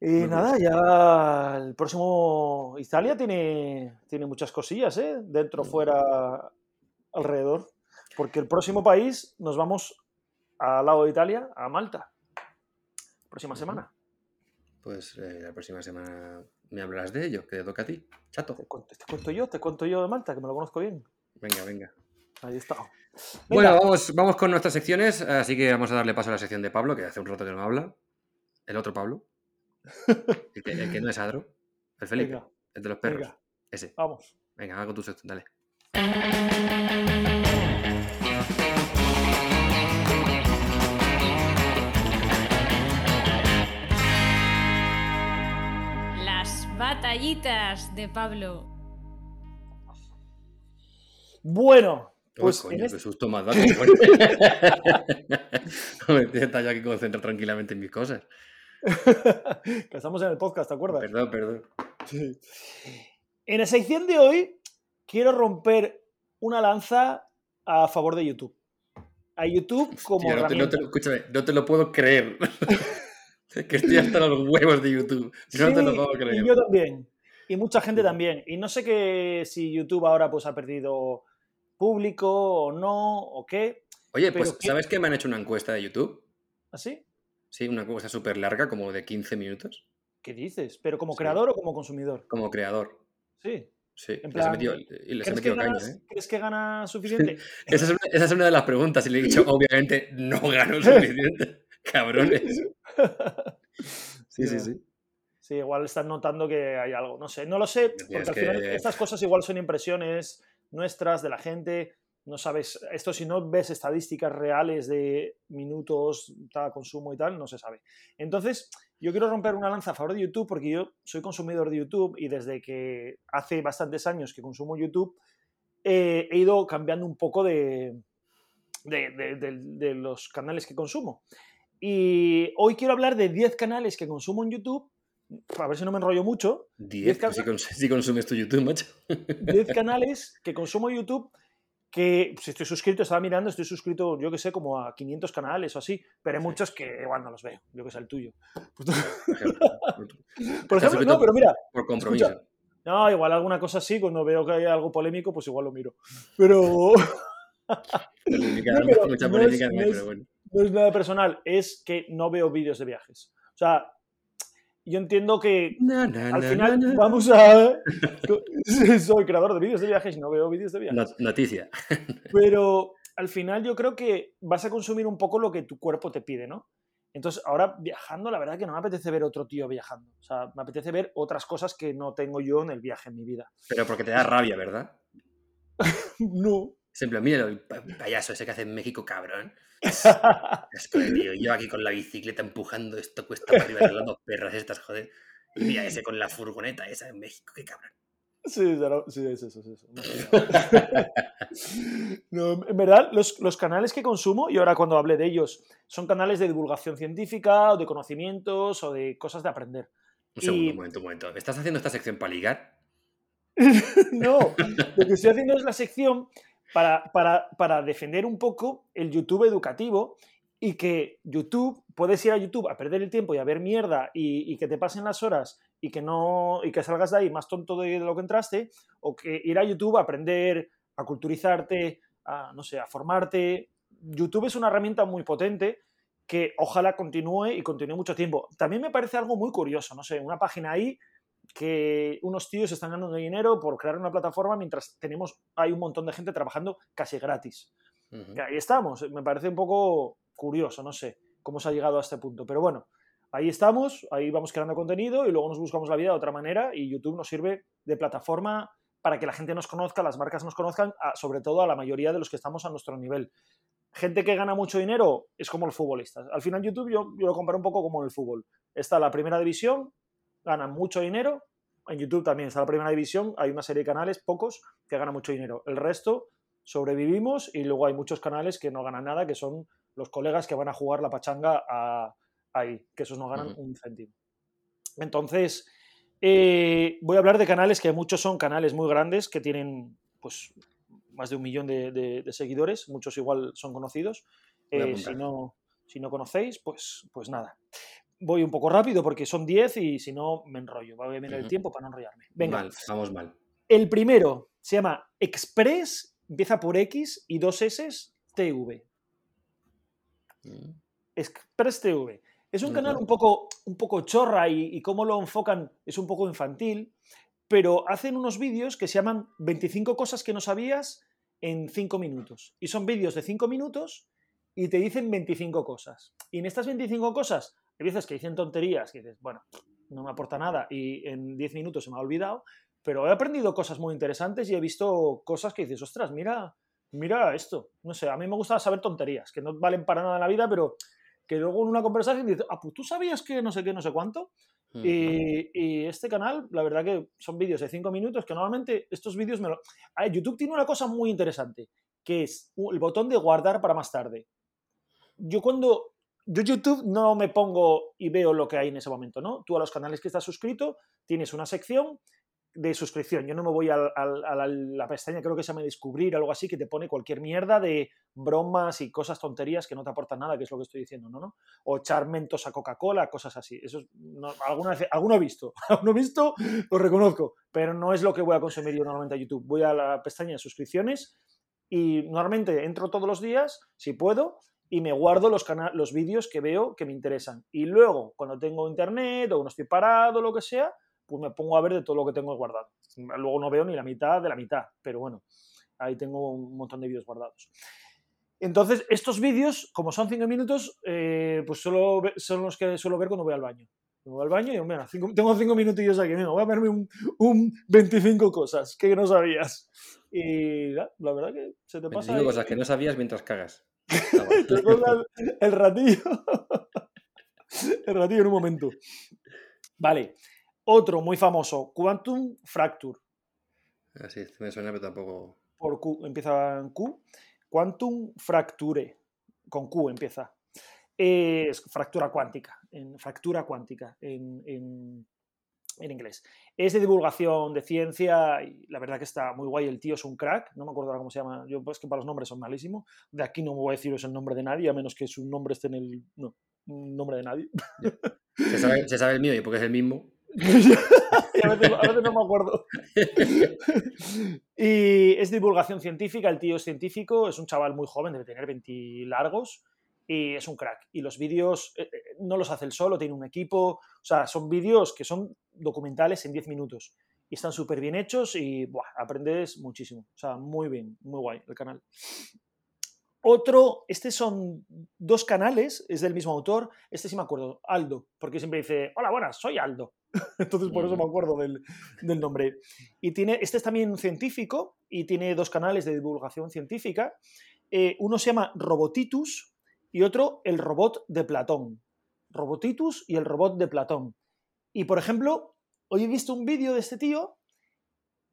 Y Muy nada, ya el próximo. Italia tiene, tiene muchas cosillas, ¿eh? Dentro, Mm. fuera, alrededor. Porque el próximo país nos vamos al lado de Italia, a Malta. Próxima semana. Pues eh, la próxima semana me hablarás de ello, que te toca a ti, chato. Te cuento, te cuento yo, te cuento yo de Malta, que me lo conozco bien. Venga, venga. Ahí está. Bueno, vamos, vamos con nuestras secciones, así que vamos a darle paso a la sección de Pablo, que hace un rato que no habla. El otro Pablo. El que, el que no es Adro. El Felipe. Venga, El de los perros. venga, Ese. vamos. Venga, hago tu sección, dale. Batallitas de Pablo. Bueno, Uy, pues coño, en qué este- susto más da. que fue. Hombre, tío, está yo aquí concentrado tranquilamente en mis cosas. que estamos en el podcast, ¿te acuerdas? Perdón, perdón. Sí. En la sección de hoy quiero romper una lanza a favor de YouTube. A YouTube como Tío, no, te, no te escúchame, no te lo puedo creer. que estoy hasta los huevos de YouTube. No te lo Sí, puedo creer. Y yo también. Y mucha gente también. Y no sé que si YouTube ahora pues ha perdido público o no, o qué. Oye, pues ¿qué- ¿sabes que me han hecho una encuesta de YouTube? ¿Así? Sí, una encuesta súper larga, como de 15 minutos, ¿Qué dices? ¿Pero como Sí. creador o como consumidor? como creador. Sí. Sí, En les he plan, metido, y les he ¿Crees que, metido caña, ganas, ¿eh? ¿Crees que gana suficiente? Esa es, una, esa es una de las preguntas y le he dicho, obviamente, no gano suficiente. Cabrones. Sí, sí, sí. Sí, igual están notando que hay algo. No sé, no lo sé, porque es al final que- estas cosas igual son impresiones nuestras, de la gente. No sabes, esto si no ves estadísticas reales de minutos, tal, consumo y tal, no se sabe. Entonces, yo quiero romper una lanza a favor de YouTube porque yo soy consumidor de YouTube y desde que hace bastantes años que consumo YouTube, eh, he ido cambiando un poco de, de, de- de- de los canales que consumo. Y hoy quiero hablar de 10 canales que consumo en YouTube, a ver si no me enrollo mucho, 10, canales- si, cons- si consumes tu YouTube, macho. 10 canales que consumo en YouTube que si estoy suscrito, estaba mirando, estoy suscrito, yo que sé, como a 500 canales o así, pero hay muchos que igual no los veo, yo que sé, el tuyo. Por ejemplo. Por no, pero mira, Por compromiso. Escucha. no, igual alguna cosa así, cuando veo que hay algo polémico, pues igual lo miro. Pero No, pero mucha no polémica es- no es- pero bueno. No es nada personal, es que no veo vídeos de viajes. O sea, yo entiendo que Na, na, al na, final na, na. vamos a... Soy creador de vídeos de viajes y no veo vídeos de viajes. Not- Noticia. Pero al final yo creo que vas a consumir un poco lo que tu cuerpo te pide, ¿no? Entonces, ahora viajando, la verdad que no me apetece ver otro tío viajando. O sea, me apetece ver otras cosas que no tengo yo en el viaje en mi vida. Pero porque te da rabia, ¿verdad? No. Siempre, míralo, el pa- payaso ese que hace en México, cabrón. Asco tío. Yo aquí con la bicicleta empujando esto cuesta para arriba de las dos perras estas, joder. Y mira ese con la furgoneta esa en México, qué cabrón. Sí, sí, es eso, es eso. No, en verdad, los, los canales que consumo, y ahora cuando hablé de ellos, son canales de divulgación científica o de conocimientos o de cosas de aprender. Un segundo, Y- un momento, un momento. ¿Estás haciendo esta sección para ligar? No, lo que estoy haciendo es la sección para, para, para defender un poco el YouTube educativo y que YouTube, puedes ir a YouTube a perder el tiempo y a ver mierda y, que te pasen las horas y que, no, y que salgas de ahí más tonto de, de lo que entraste, o que ir a YouTube a aprender, a culturizarte, a, no sé, a formarte. YouTube es una herramienta muy potente que ojalá continúe y continúe mucho tiempo. También me parece algo muy curioso, no sé, una página ahí que unos tíos están ganando dinero por crear una plataforma mientras tenemos hay un montón de gente trabajando casi gratis. Ahí estamos, me parece un poco curioso, no sé cómo se ha llegado a este punto, pero bueno, ahí estamos, ahí vamos creando contenido y luego nos buscamos la vida de otra manera y YouTube nos sirve de plataforma para que la gente nos conozca, las marcas nos conozcan, a- sobre todo a la mayoría de los que estamos a nuestro nivel. Gente que gana mucho dinero es como los futbolistas. Al final YouTube yo, yo lo comparo un poco como el fútbol. Está la primera división, ganan mucho dinero. En YouTube también está la primera división, hay una serie de canales, pocos, que ganan mucho dinero. El resto sobrevivimos y luego hay muchos canales que no ganan nada, que son los colegas que van a jugar la pachanga a- ahí, que esos no ganan un céntimo. Entonces, eh, voy a hablar de canales que muchos son canales muy grandes, que tienen pues más de un millón de, de- de seguidores, muchos igual son conocidos. Eh, si, no, si no conocéis, pues, pues nada. Voy un poco rápido porque son 10 y si no me enrollo. Voy a mirar el tiempo para no enrollarme. Venga, Mal, vamos mal. el primero se llama Express, empieza por X y dos S, TV. Mm. Express TV. Es un canal un poco, un poco chorra y, y cómo lo enfocan es un poco infantil, pero hacen unos vídeos que se llaman 25 cosas que no sabías en 5 minutos. Y son vídeos de 5 minutos y te dicen 25 cosas. Y en estas 25 cosas, hay veces que dicen tonterías, que dices, bueno, no me aporta nada y en 10 minutos se me ha olvidado, pero he aprendido cosas muy interesantes y he visto cosas que dices, ostras, mira, mira esto. No sé, a mí me gusta saber tonterías, que no valen para nada en la vida, pero que luego en una conversación dices, ah, pues tú sabías que no sé qué, no sé cuánto. Y, y este canal, la verdad que son vídeos de 5 minutos, que normalmente estos vídeos me lo... Ah, YouTube tiene una cosa muy interesante, que es el botón de guardar para más tarde. Yo cuando... Yo YouTube no me pongo y veo lo que hay en ese momento, ¿no? Tú a los canales que estás suscrito tienes una sección de suscripción. Yo no me voy a, la, pestaña, creo que se llama Descubrir, algo así, que te pone cualquier mierda de bromas y cosas tonterías que no te aportan nada, que es lo que estoy diciendo, ¿no? ¿no? O echar mentos a Coca-Cola, cosas así. Eso es- no, alguna alguno he visto, alguno he visto, lo reconozco, pero no es lo que voy a consumir yo normalmente a YouTube. Voy a la pestaña de suscripciones Y normalmente entro todos los días, si puedo, y me guardo los, los vídeos que veo que me interesan. Y luego, cuando tengo internet o no estoy parado, lo que sea, pues me pongo a ver de todo lo que tengo guardado. Luego no veo ni la mitad de la mitad, pero bueno, ahí tengo un montón de vídeos guardados. Entonces, estos vídeos, como son cinco minutos, eh, pues solo son los que suelo ver cuando voy al baño. voy al baño y mira, tengo cinco minutillos aquí, voy a verme un, un, 25 cosas que no sabías. Y la, verdad que se te pasa. 25 cosas que no sabías mientras cagas. el ratillo. el ratillo en un momento. Vale. Otro muy famoso, Quantum Fracture. Así, ah, me suena, pero tampoco. Por Q, empieza en Q. Quantum Fracture, con Q empieza. Es fractura cuántica, en, fractura cuántica en, en, inglés. Es de divulgación de ciencia y la verdad que está muy guay. El tío es un crack, no me acuerdo ahora cómo se llama. Yo, pues que para los nombres son malísimos. De aquí no me voy a deciros el nombre de nadie, a menos que su nombre esté en el. No, nombre de nadie. Se sabe, se sabe el mío y porque es el mismo. a, veces, no me acuerdo. y es divulgación científica, el tío es científico, es un chaval muy joven, debe tener 20 largos y es un crack. Y los vídeos eh, eh, no los hace él solo, tiene un equipo, o sea, son vídeos que son documentales en 10 minutos y están súper bien hechos y aprendes muchísimo. O sea, muy bien, muy guay el canal. Otro, este son dos canales, es del mismo autor, este sí me acuerdo, Aldo, porque siempre dice, hola, buenas, soy Aldo. Entonces por eso me acuerdo del, nombre. Y tiene, este es también científico y tiene dos canales de divulgación científica. Eh, uno se llama Robotitus y otro El Robot de Platón. Robotitus y el Robot de Platón. Y por ejemplo, hoy he visto un vídeo de este tío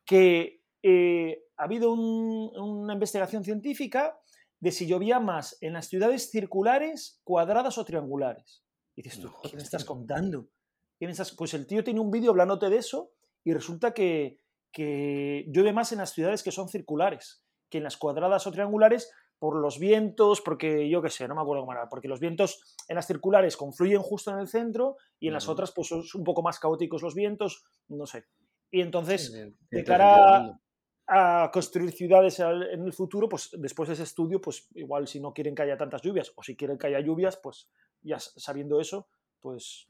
que eh, ha habido una investigación científica de si llovía más en las ciudades circulares, cuadradas o triangulares. Y dices tú, ¿qué me estás contando? Pues el tío tiene un vídeo hablándote de eso y resulta que, que llueve más en las ciudades que son circulares que en las cuadradas o triangulares por los vientos, porque yo qué sé, no me acuerdo cómo era, porque los vientos en las circulares confluyen justo en el centro y en las otras pues son un poco más caóticos los vientos, no sé. Y entonces, de cara a construir ciudades en el futuro, pues después de ese estudio, pues igual si no quieren que haya tantas lluvias o si quieren que haya lluvias, pues ya sabiendo eso, pues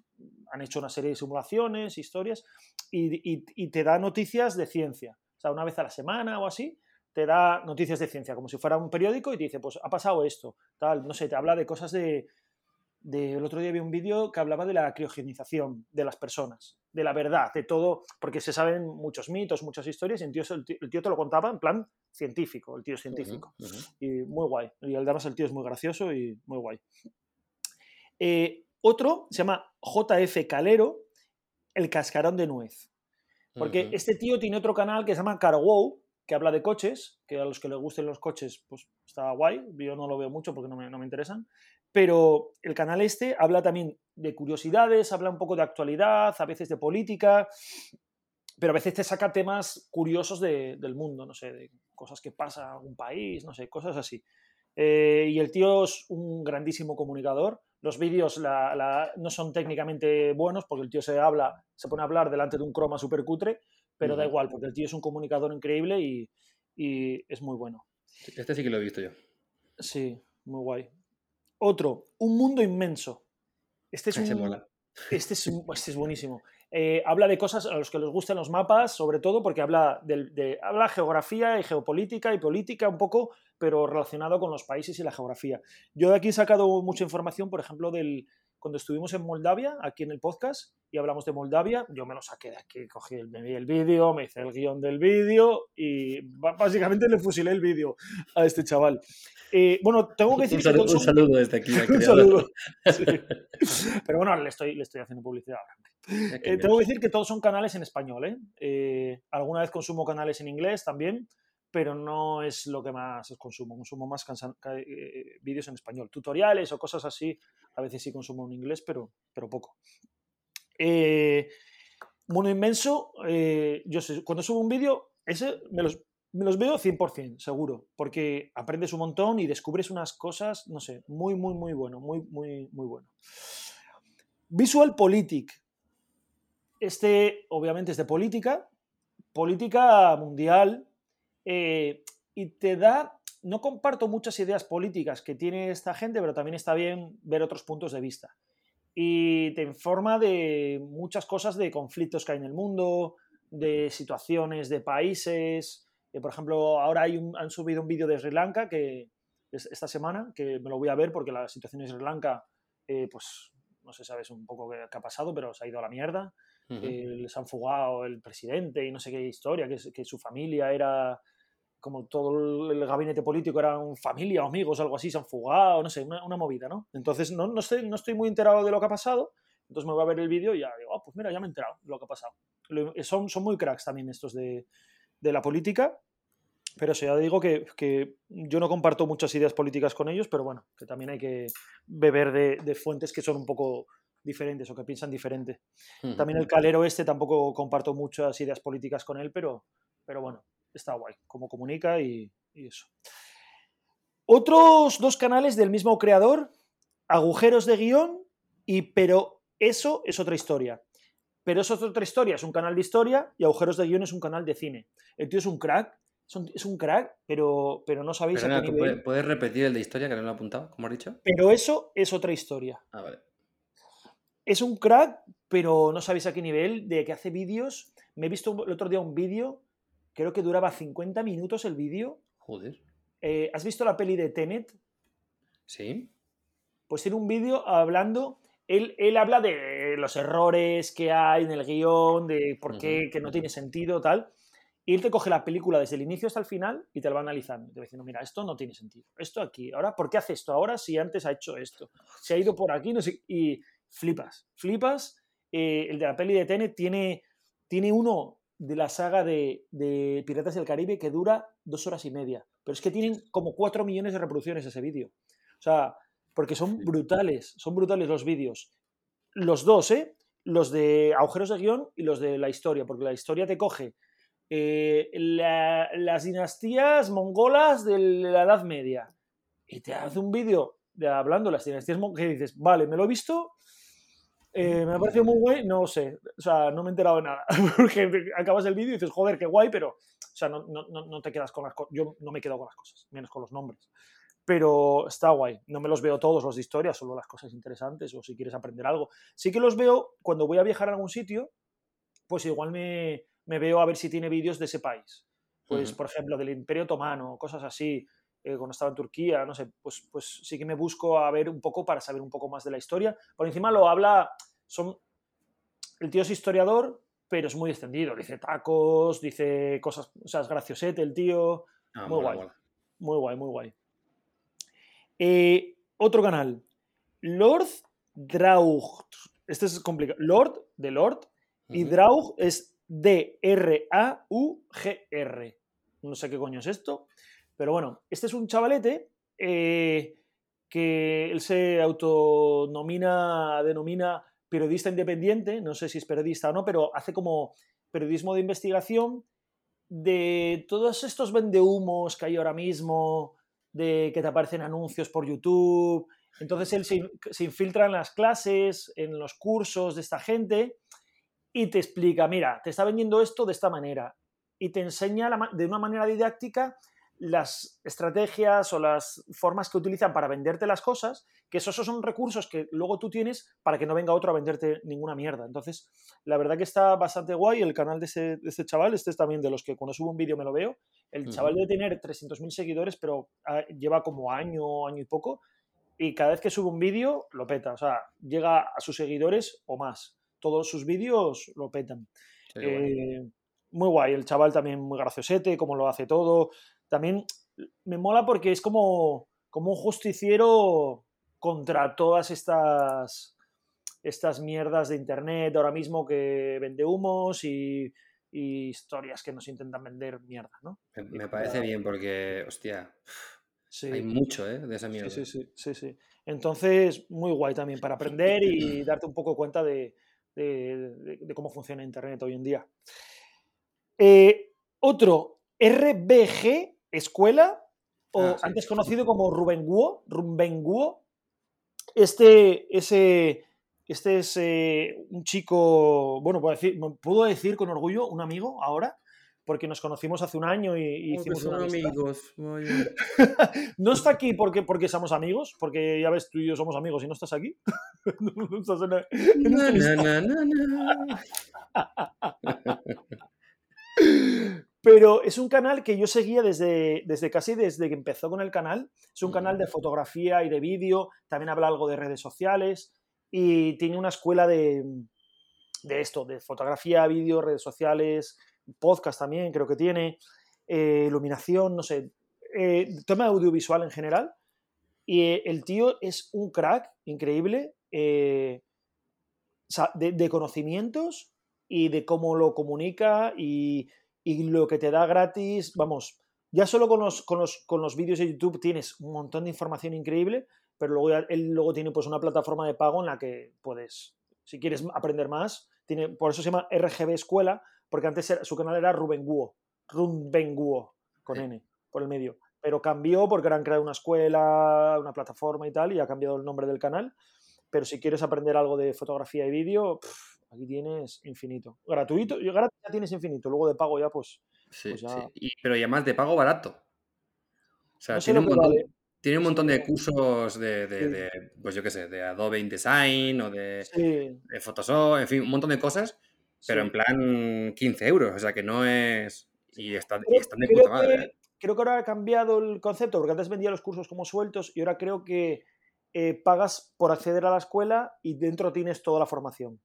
han hecho una serie de simulaciones, historias, y, te da noticias de ciencia. O sea, una vez a la semana o así, te da noticias de ciencia, como si fuera un periódico y te dice, pues ha pasado esto, tal, no sé, te habla de cosas de, el otro día vi un vídeo que hablaba de la criogenización de las personas, de la verdad, de todo, porque se saben muchos mitos, muchas historias, y el tío, el tío, te lo contaba en plan científico, el tío es científico. Y muy guay. Y además el tío es muy gracioso y muy guay. Eh, otro se llama JF Calero, el cascarón de nuez. Porque este tío tiene otro canal que se llama CarWow, que habla de coches, que a los que les gusten los coches, pues está guay. Yo no lo veo mucho porque no me, no me interesan. Pero el canal este habla también de curiosidades, habla un poco de actualidad, a veces de política, pero a veces te saca temas curiosos del mundo, no sé, de cosas que pasa en algún país, no sé, cosas así. Eh, y el tío es un grandísimo comunicador. Los vídeos no son técnicamente buenos porque el tío se habla, se pone a hablar delante de un croma super cutre, pero da igual porque el tío es un comunicador increíble y, y es muy bueno. Este sí que lo he visto yo. Sí, muy guay. Otro, Un mundo inmenso. Este es, un, este es, este es buenísimo. Eh, habla de cosas a los que les gustan los mapas, sobre todo porque habla de, habla geografía y geopolítica y política un poco, pero relacionado con los países y la geografía. Yo de aquí he sacado mucha información, por ejemplo, del, cuando estuvimos en Moldavia, aquí en el podcast, y hablamos de Moldavia, yo me lo saqué de aquí, cogí el, me vi el vídeo, me hice el guion del vídeo y básicamente le fusilé el vídeo a este chaval. Eh, bueno, tengo que decir un saludo, que un saludo desde aquí. un saludo. Pero bueno, le estoy, le estoy haciendo publicidad eh, tengo que decir que todos son canales en español. ¿eh? ¿eh? alguna vez consumo canales en inglés también, pero no es lo que más consumo. Consumo más vídeos en español. Tutoriales o cosas así, a veces sí consumo en inglés, pero, pero poco. Mundo Inmenso, yo sé, cuando subo un vídeo, ese me los, me los veo 100%, seguro, porque aprendes un montón y descubres unas cosas, no sé, muy, muy, muy bueno, muy, muy, muy bueno. Visual Politic. Este, obviamente, es de política, política mundial, eh, y te da no comparto muchas ideas políticas que tiene esta gente, pero también está bien ver otros puntos de vista. Y te informa de muchas cosas de conflictos que hay en el mundo, de situaciones de países. Eh, por ejemplo, ahora hay han subido un vídeo de Sri Lanka que esta semana, que me lo voy a ver porque la situación en Sri Lanka, eh, pues no sé, sabes un poco qué, ha pasado, pero se ha ido a la mierda. Eh, les han fugado el presidente y no sé qué historia, que, que su familia era como todo el gabinete político eran familia o amigos, algo así, se han fugado, no sé, una, movida, ¿no? Entonces no, no, estoy, no estoy muy enterado de lo que ha pasado, entonces me voy a ver el vídeo y ya digo, ah, pues mira, ya me he enterado de lo que ha pasado. Son, son muy cracks también estos de, de la política, pero eso ya digo que, que, yo no comparto muchas ideas políticas con ellos, pero bueno, que también hay que beber de, de fuentes que son un poco diferentes o que piensan diferente. También el calero este tampoco comparto muchas ideas políticas con él, pero, pero bueno, está guay, cómo comunica y, eso. Otros dos canales del mismo creador, Agujeros de Guión y Pero eso es otra historia. Pero eso es otra historia, es un canal de historia y Agujeros de Guión es un canal de cine. El tío es un crack, es un crack, pero, pero no sabéis a qué nivel... ¿Puedes repetir el de historia que no lo he apuntado, como has dicho? Pero eso es otra historia. Ah, vale. Es un crack, pero no sabéis a qué nivel, de que hace vídeos. Me he visto el otro día un vídeo creo que duraba 50 minutos el vídeo. Joder. Eh, ¿Has visto la peli de Tenet? Sí. Pues tiene un vídeo hablando, él, él, habla de los errores que hay en el guion, de por qué, que no tiene sentido, tal. Y él te coge la película desde el inicio hasta el final y te la va analizando. Te va diciendo, mira, esto no tiene sentido. Esto aquí. Ahora, ¿por qué hace esto ahora si antes ha hecho esto? Se ha ido por aquí, no sé. Y flipas. Flipas. Eh, el de la peli de Tenet tiene, tiene uno de la saga de, Piratas del Caribe que dura dos horas y media. Pero es que tienen como cuatro millones de reproducciones ese vídeo. O sea, porque son brutales, son brutales los vídeos. Los dos, ¿eh? Los de agujeros de guion y los de la historia, porque la historia te coge eh, las dinastías mongolas de la Edad Media y te hace un vídeo de, hablando de las dinastías mongolas que dices, vale, me lo he visto, eh, me ha parecido muy guay, no sé, o sea, no me he enterado de nada, porque acabas el vídeo y dices, joder, qué guay, pero, o sea, no, no, no te quedas con las cosas, yo no me quedo con las cosas, menos con los nombres, pero está guay, no me los veo todos los de historia, solo las cosas interesantes o si quieres aprender algo. Sí que los veo cuando voy a viajar a algún sitio, pues igual me, me veo a ver si tiene vídeos de ese país, pues, por ejemplo, del Imperio Otomano, cosas así, eh, cuando estaba en Turquía, no sé, pues, pues sí que me busco a ver un poco para saber un poco más de la historia. Por encima lo habla, son, el tío es historiador, pero es muy extendido, dice tacos, dice cosas, o sea, es graciosete el tío, ah, muy guay, muy guay, muy guay. Eh, otro canal, Lord Draug, este es complicado, Lord de Lord, y Draug es D-R-A-U-G-R. No sé qué coño es esto. Pero bueno, este es un chavalete eh, que él se autonomina, denomina periodista independiente, no sé si es periodista o no, pero hace como periodismo de investigación de todos estos vendehumos que hay ahora mismo, de que te aparecen anuncios por YouTube. Entonces él se, se, infiltra en las clases, en los cursos de esta gente y te explica, mira, te está vendiendo esto de esta manera. Y te enseña de una manera didáctica las estrategias o las formas que utilizan para venderte las cosas, que esos son recursos que luego tú tienes para que no venga otro a venderte ninguna mierda. Entonces, la verdad que está bastante guay el canal de, este chaval, este es también de los que cuando subo un vídeo me lo veo. El chaval debe tener 300.000 seguidores, pero ah, lleva como año, año y poco, y cada vez que sube un vídeo lo peta, o sea, llega a sus seguidores o más. Todos sus vídeos lo petan. Eh, muy guay, el chaval también muy graciosete, como lo hace todo también me mola porque es como, como un justiciero contra todas estas, estas mierdas de internet ahora mismo que vende humos y, historias que nos intentan vender mierda, ¿no? Me, parece bien porque, hostia, hay mucho ¿eh? de esa mierda. Sí, sí, sí, sí, Entonces, muy guay también para aprender y darte un poco cuenta de, cómo funciona Internet hoy en día. Eh, otro, RBG escuela, o ah, antes conocido como Rubenguo, Rubenguo. Este, ese, este es eh, un chico, bueno, puedo decir, puedo decir con orgullo, un amigo ahora, porque nos conocimos hace un año y, hicimos son una amigos. No está aquí porque, porque somos amigos, porque ya ves, tú y yo somos amigos y no estás aquí. No estás en, en Na, este na, listado. na, na, na. Pero es un canal que yo seguía desde, desde casi desde que empezó con el canal. Es un canal de fotografía y de vídeo, también habla algo de redes sociales y tiene una escuela de, de esto, de fotografía, vídeo, redes sociales, podcast también creo que tiene, eh, iluminación, no sé, eh, tema audiovisual en general. Y eh, el tío es un crack increíble de, de conocimientos y de cómo lo comunica y, y lo que te da gratis, vamos, ya solo con los, con los, con los vídeos de YouTube tienes un montón de información increíble, pero luego ya- él luego tiene pues una plataforma de pago en la que puedes, si quieres aprender más, tiene, por eso se llama RGB Escuela, porque antes era- su canal era Ruben Guo, Ruben Guo, con. N, por el medio. Pero cambió porque ahora han creado una escuela, una plataforma y tal, y ha cambiado el nombre del canal. Pero si quieres aprender algo de fotografía y vídeo, aquí tienes infinito. Gratuito, yo gratis ya tienes infinito, luego de pago ya pues... Sí, Pues ya- sí. Y- pero y además de pago barato. O sea, No tiene un montón, vale. tiene un no sé montón lo de cursos de, de- Sí. de, pues yo qué sé, de Adobe InDesign o de, Photoshop, en fin, un montón de cosas, pero en plan 15 euros, o sea que no es... Y están, y están de puta madre. que, creo que ahora ha cambiado el concepto, porque antes vendía los cursos como sueltos y ahora creo que eh, pagas por acceder a la escuela y dentro tienes toda la formación.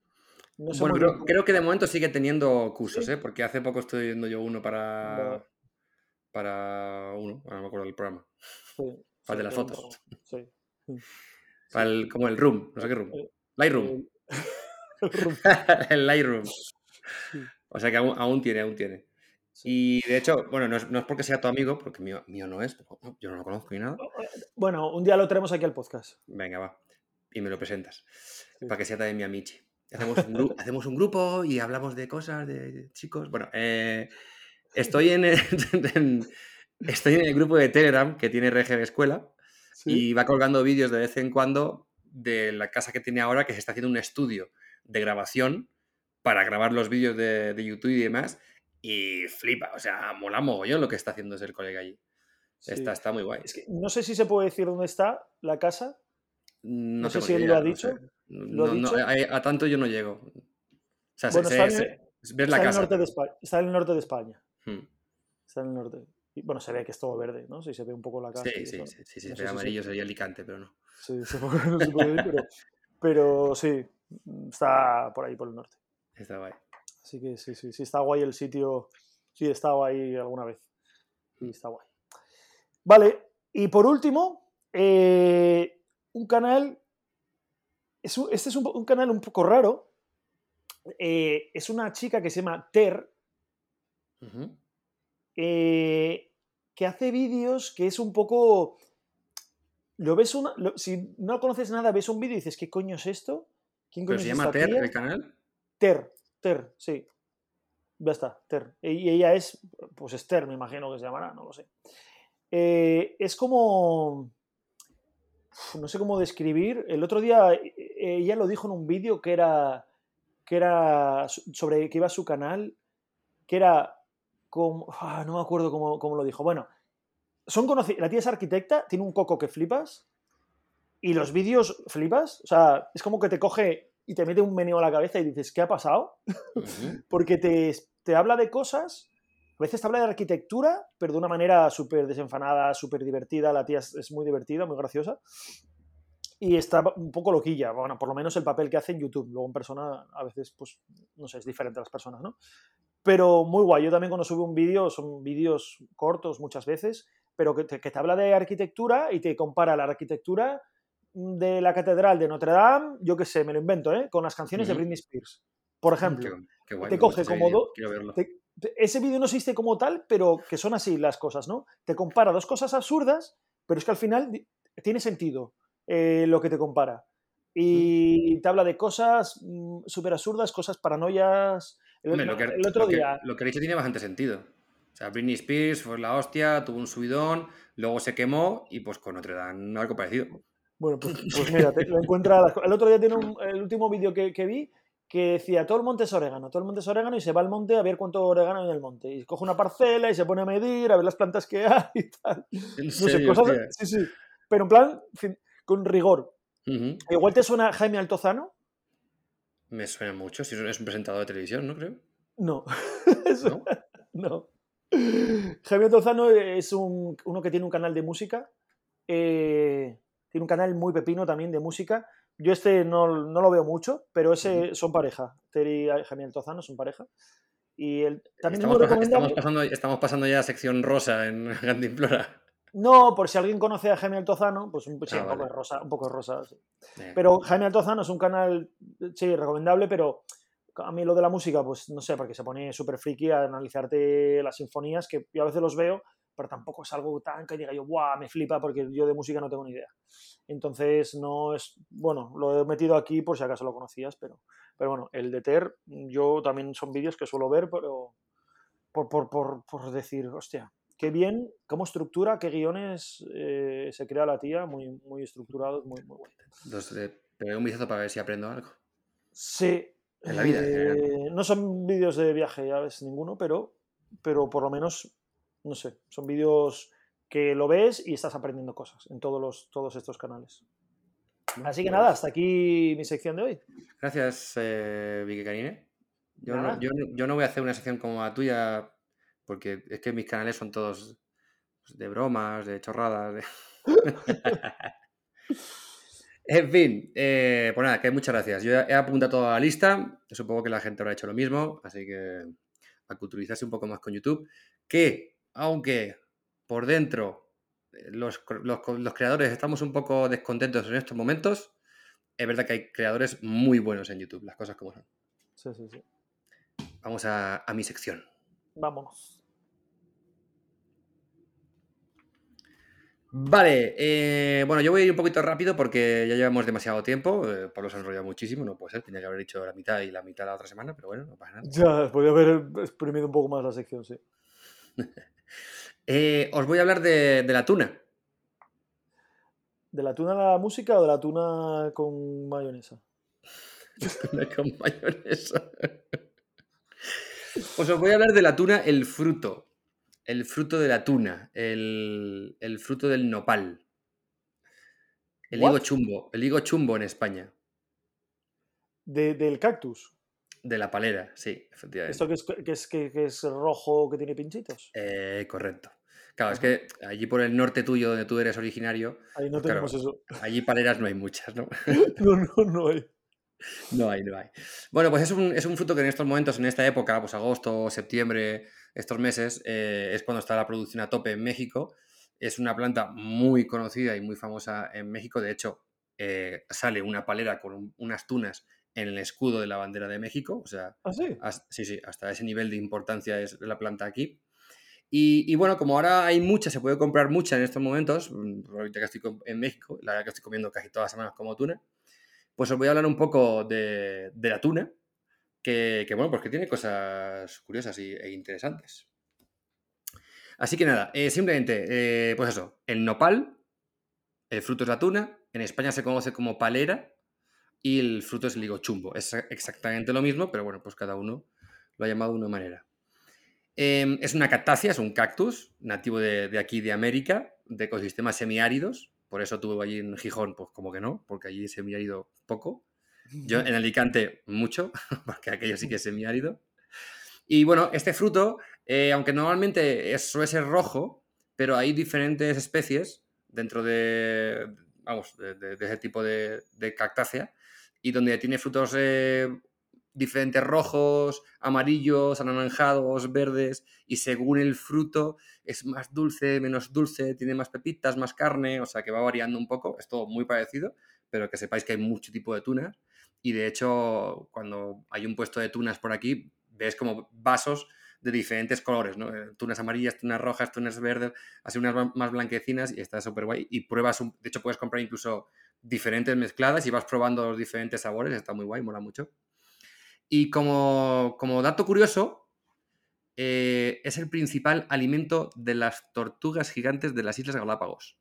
No sé Bueno, creo, que de momento sigue teniendo cursos, Sí. ¿eh? Porque hace poco estoy viendo yo uno para... Vale. Para uno, ahora no me acuerdo del programa. Sí, Para el de sí, las fotos. sí. Para el, como el Room, no sé qué Room. Eh, Lightroom. El- el room, el Lightroom. sí, O sea que aún, aún tiene, aún tiene. Sí. Y de hecho, bueno, no es, no es porque sea tu amigo, porque mío, mío no es, yo no lo conozco ni nada. Bueno, un día lo tenemos aquí al podcast. Venga, va. Y me lo presentas. Sí. Para que sea también mi amici. Hacemos un, hacemos un grupo y hablamos de cosas, de, de chicos. Bueno, eh, estoy, en el, en- estoy en el grupo de Telegram que tiene RG de Escuela Sí. y va colgando vídeos de vez en cuando de la casa que tiene ahora, que se está haciendo un estudio de grabación para grabar los vídeos de, de YouTube y demás. Y flipa, o sea, mola mogollón lo que está haciendo ese colega allí. sí. Está, está muy guay. Es que no sé si se puede decir dónde está la casa. No, no sé si él lo ha dicho. sé. ¿Lo ha No, no, dicho? a, a tanto yo no llego. O sea, se- Bueno, se- está en se- el- ves la está, en el casa. norte de España, está en el norte de España. Hmm. Está en el norte. Y, bueno, se ve que es todo verde, ¿no? Si se ve un poco la casa. Sí, sí, sí, sí, se- amarillo sería Alicante, pero no. Sí, se puede- no se puede ir, pero, pero sí, está por ahí, por el norte. Está guay. Así que sí, sí, sí, está guay el sitio. Sí, he estado ahí alguna vez. Sí, está guay. Vale, y por último, eh, un canal. es un- este es un, canal un poco raro. Eh, es una chica que se llama Ter, eh, que hace vídeos que es un poco. Lo ves una. lo- si no conoces nada, ves un vídeo y dices, ¿qué coño es esto? ¿Quién ¿Pero coño se es llama Ter tía?". el canal? Ter, Ter, sí. Ya está, Ter. Y ella es, pues Esther, me imagino que se llamará, no lo sé. Eh, es como. No sé cómo describir. El otro día eh, ella lo dijo en un vídeo que era. que era so- sobre que iba a su canal. Que era. Como, ah, no me acuerdo cómo, cómo lo dijo. Bueno, son. La tía es arquitecta, tiene un coco que flipas. Y los vídeos flipas. O sea, es como que te coge y te mete un meneo a la cabeza y dices, ¿qué ha pasado? Porque te, te habla de cosas, a veces te habla de arquitectura, pero de una manera súper desenfanada, súper divertida. La tía es, es muy divertida, muy graciosa. Y está un poco loquilla, bueno, por lo menos el papel que hace en YouTube. Luego en persona a veces, pues, no sé, es diferente a las personas, ¿no? Pero muy guay. Yo también cuando subo un vídeo, son vídeos cortos muchas veces, pero que te, que te habla de arquitectura y te compara la arquitectura de la Catedral de Notre Dame, yo qué sé, me lo invento, ¿eh? Con las canciones de. Britney Spears, por ejemplo. Qué, qué guay. te coge como vídeo, do- Quiero verlo. te- te- ese vídeo no existe como tal, pero que son así las cosas, ¿no? Te compara dos cosas absurdas, pero es que al final tiene sentido eh, lo que te compara. Y te habla de cosas mm, súper absurdas, cosas paranoias. El, Hombre, lo que, el otro lo que- día. lo que he dicho tiene bastante sentido. O sea, Britney Spears fue la hostia, tuvo un subidón, luego se quemó y pues con Notre Dame algo parecido. Bueno, pues, pues mira, te- lo encuentra. El otro día tiene un- el último vídeo que, que vi que decía, todo el monte es orégano, todo el monte es orégano y se va al monte a ver cuánto orégano hay en el monte. Y coge una parcela y se pone a medir, a ver las plantas que hay y tal. ¿En No sé, serio, cosas- sí, sí. Pero en plan, con rigor. Igual te suena Jaime Altozano. Me suena mucho. Si es un presentador de televisión, ¿no creo? No. Eso- ¿No? no. Jaime Altozano es un- uno que tiene un canal de música. eh, tiene un canal muy pepino también de música. Yo este no, no lo veo mucho, pero ese son pareja. Terry y Jaime Altozano son pareja. Y el, también es Estamos, pasando, estamos pasando ya a sección rosa en Cantimplora. No, por si alguien conoce a Jaime Altozano, pues un, sí, Ah, un poco de rosa, un poco de rosa. sí. Eh, Pero Jaime Altozano es un canal, sí, recomendable, pero a mí lo de la música, pues no sé, porque se pone súper friki a analizarte las sinfonías, que yo a veces los veo, pero tampoco es algo tan que diga yo, ¡guau! Me flipa porque yo de música no tengo ni idea. Entonces, no es, bueno, lo he metido aquí por si acaso lo conocías, pero, pero bueno, el de Ter, yo también son vídeos que suelo ver, pero por, por, por, por decir, hostia, qué bien, cómo estructura, qué guiones eh, se crea la tía, muy, muy estructurados, muy, muy eh, pegué un vistazo para ver si aprendo algo. Sí. En la vida, eh, no son vídeos de viaje, ya ves, ninguno, pero, pero por lo menos, no sé, son vídeos que lo ves y estás aprendiendo cosas en todos, los, todos estos canales. Así que Pues, nada, hasta aquí mi sección de hoy. Gracias, eh, Vicky Karine. Yo no, yo, yo no voy a hacer una sección como la tuya, porque es que mis canales son todos pues, de bromas, de chorradas. de- en fin, eh, pues nada, que muchas gracias. Yo he apuntado toda la lista, supongo que la gente habrá hecho lo mismo, así que a culturizarse un poco más con YouTube. Que, aunque por dentro eh, los, los creadores estamos un poco descontentos en estos momentos, es verdad que hay creadores muy buenos en YouTube, las cosas como son. Sí, sí, sí. Vamos a, a mi sección. Vámonos. Vale, eh, bueno, yo voy a ir un poquito rápido porque ya llevamos demasiado tiempo. eh, Pablo se ha enrollado muchísimo, no puede ser, tenía que haber dicho la mitad y la mitad la otra semana, pero bueno, no pasa nada. Ya, podría haber exprimido un poco más la sección, sí. Eh, os voy a hablar de, de la tuna. ¿De la tuna la música o de la tuna con mayonesa? Tuna con mayonesa. Pues os voy a hablar de la tuna, el fruto. El fruto de la tuna. El, el fruto del nopal. El higo chumbo. El higo chumbo en España. De- del cactus. De la palera, sí, efectivamente. Esto que es, que, es, que, es rojo que tiene pinchitos. Eh, correcto. Claro, es que allí por el norte tuyo, donde tú eres originario, Ahí no pues claro, tenemos eso. allí paleras no hay muchas, ¿no? No, no, no hay. No hay, no hay. Bueno, pues es un, es un fruto que en estos momentos, en esta época, pues agosto, septiembre, estos meses, eh, es cuando está la producción a tope en México. Es una planta muy conocida y muy famosa en México. De hecho, eh, sale una palera con un- unas tunas en el escudo de la bandera de México. O sea, ¿Ah, sí? Has- sí, sí, hasta ese nivel de importancia es la planta aquí. Y, y bueno, como ahora hay mucha, se puede comprar mucha en estos momentos, mm, ahorita que estoy en México, la verdad que estoy comiendo casi todas las semanas como tuna, pues os voy a hablar un poco de, de la tuna, que, que, bueno, pues que tiene cosas curiosas y- e interesantes. Así que nada, eh, simplemente, eh, pues eso, el nopal, el fruto es la tuna, en España se conoce como palera y el fruto es el higo chumbo. Es exactamente lo mismo, pero bueno, pues cada uno lo ha llamado de una manera. Eh, es una cactácea, es un cactus nativo de, de aquí de América, de ecosistemas semiáridos. Por eso tuvo allí en Gijón, pues como que no, porque allí es semiárido poco. Yo en Alicante mucho, porque aquello sí que es semiárido. Y bueno, este fruto, eh, aunque normalmente es- suele ser rojo, pero hay diferentes especies dentro de, vamos, de, de- de ese tipo de, de cactácea, y donde tiene frutos eh, diferentes rojos, amarillos, anaranjados, verdes, y según el fruto es más dulce, menos dulce, tiene más pepitas, más carne, o sea que va variando un poco, es todo muy parecido, pero que sepáis que hay mucho tipo de tunas, y de hecho cuando hay un puesto de tunas por aquí, ves como vasos de diferentes colores, ¿no? Eh, Tunas amarillas, tunas rojas, tunas verdes, así unas más blanquecinas y está súper guay. Y pruebas, un- de hecho puedes comprar incluso diferentes mezcladas y vas probando los diferentes sabores, está muy guay, mola mucho. Y como, dato curioso, eh, es el principal alimento de las tortugas gigantes de las Islas Galápagos.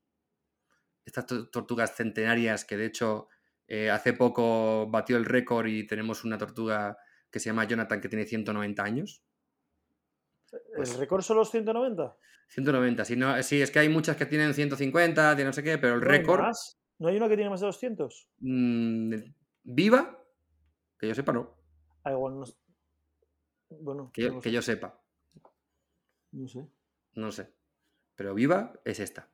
Estas to- tortugas centenarias que de hecho Eh, hace poco batió el récord y tenemos una tortuga que se llama Jonathan que tiene 190 años. ¿El récord son los 190? 190, sí, no, sí, es que hay muchas que tienen 150, de no sé qué, pero el récord... ¿No hay una que tiene más de 200? Mm, ¿Viva? Que yo sepa, no. Ah, igual no... Bueno, que, que yo sepa. No sé. No sé. Pero viva es esta.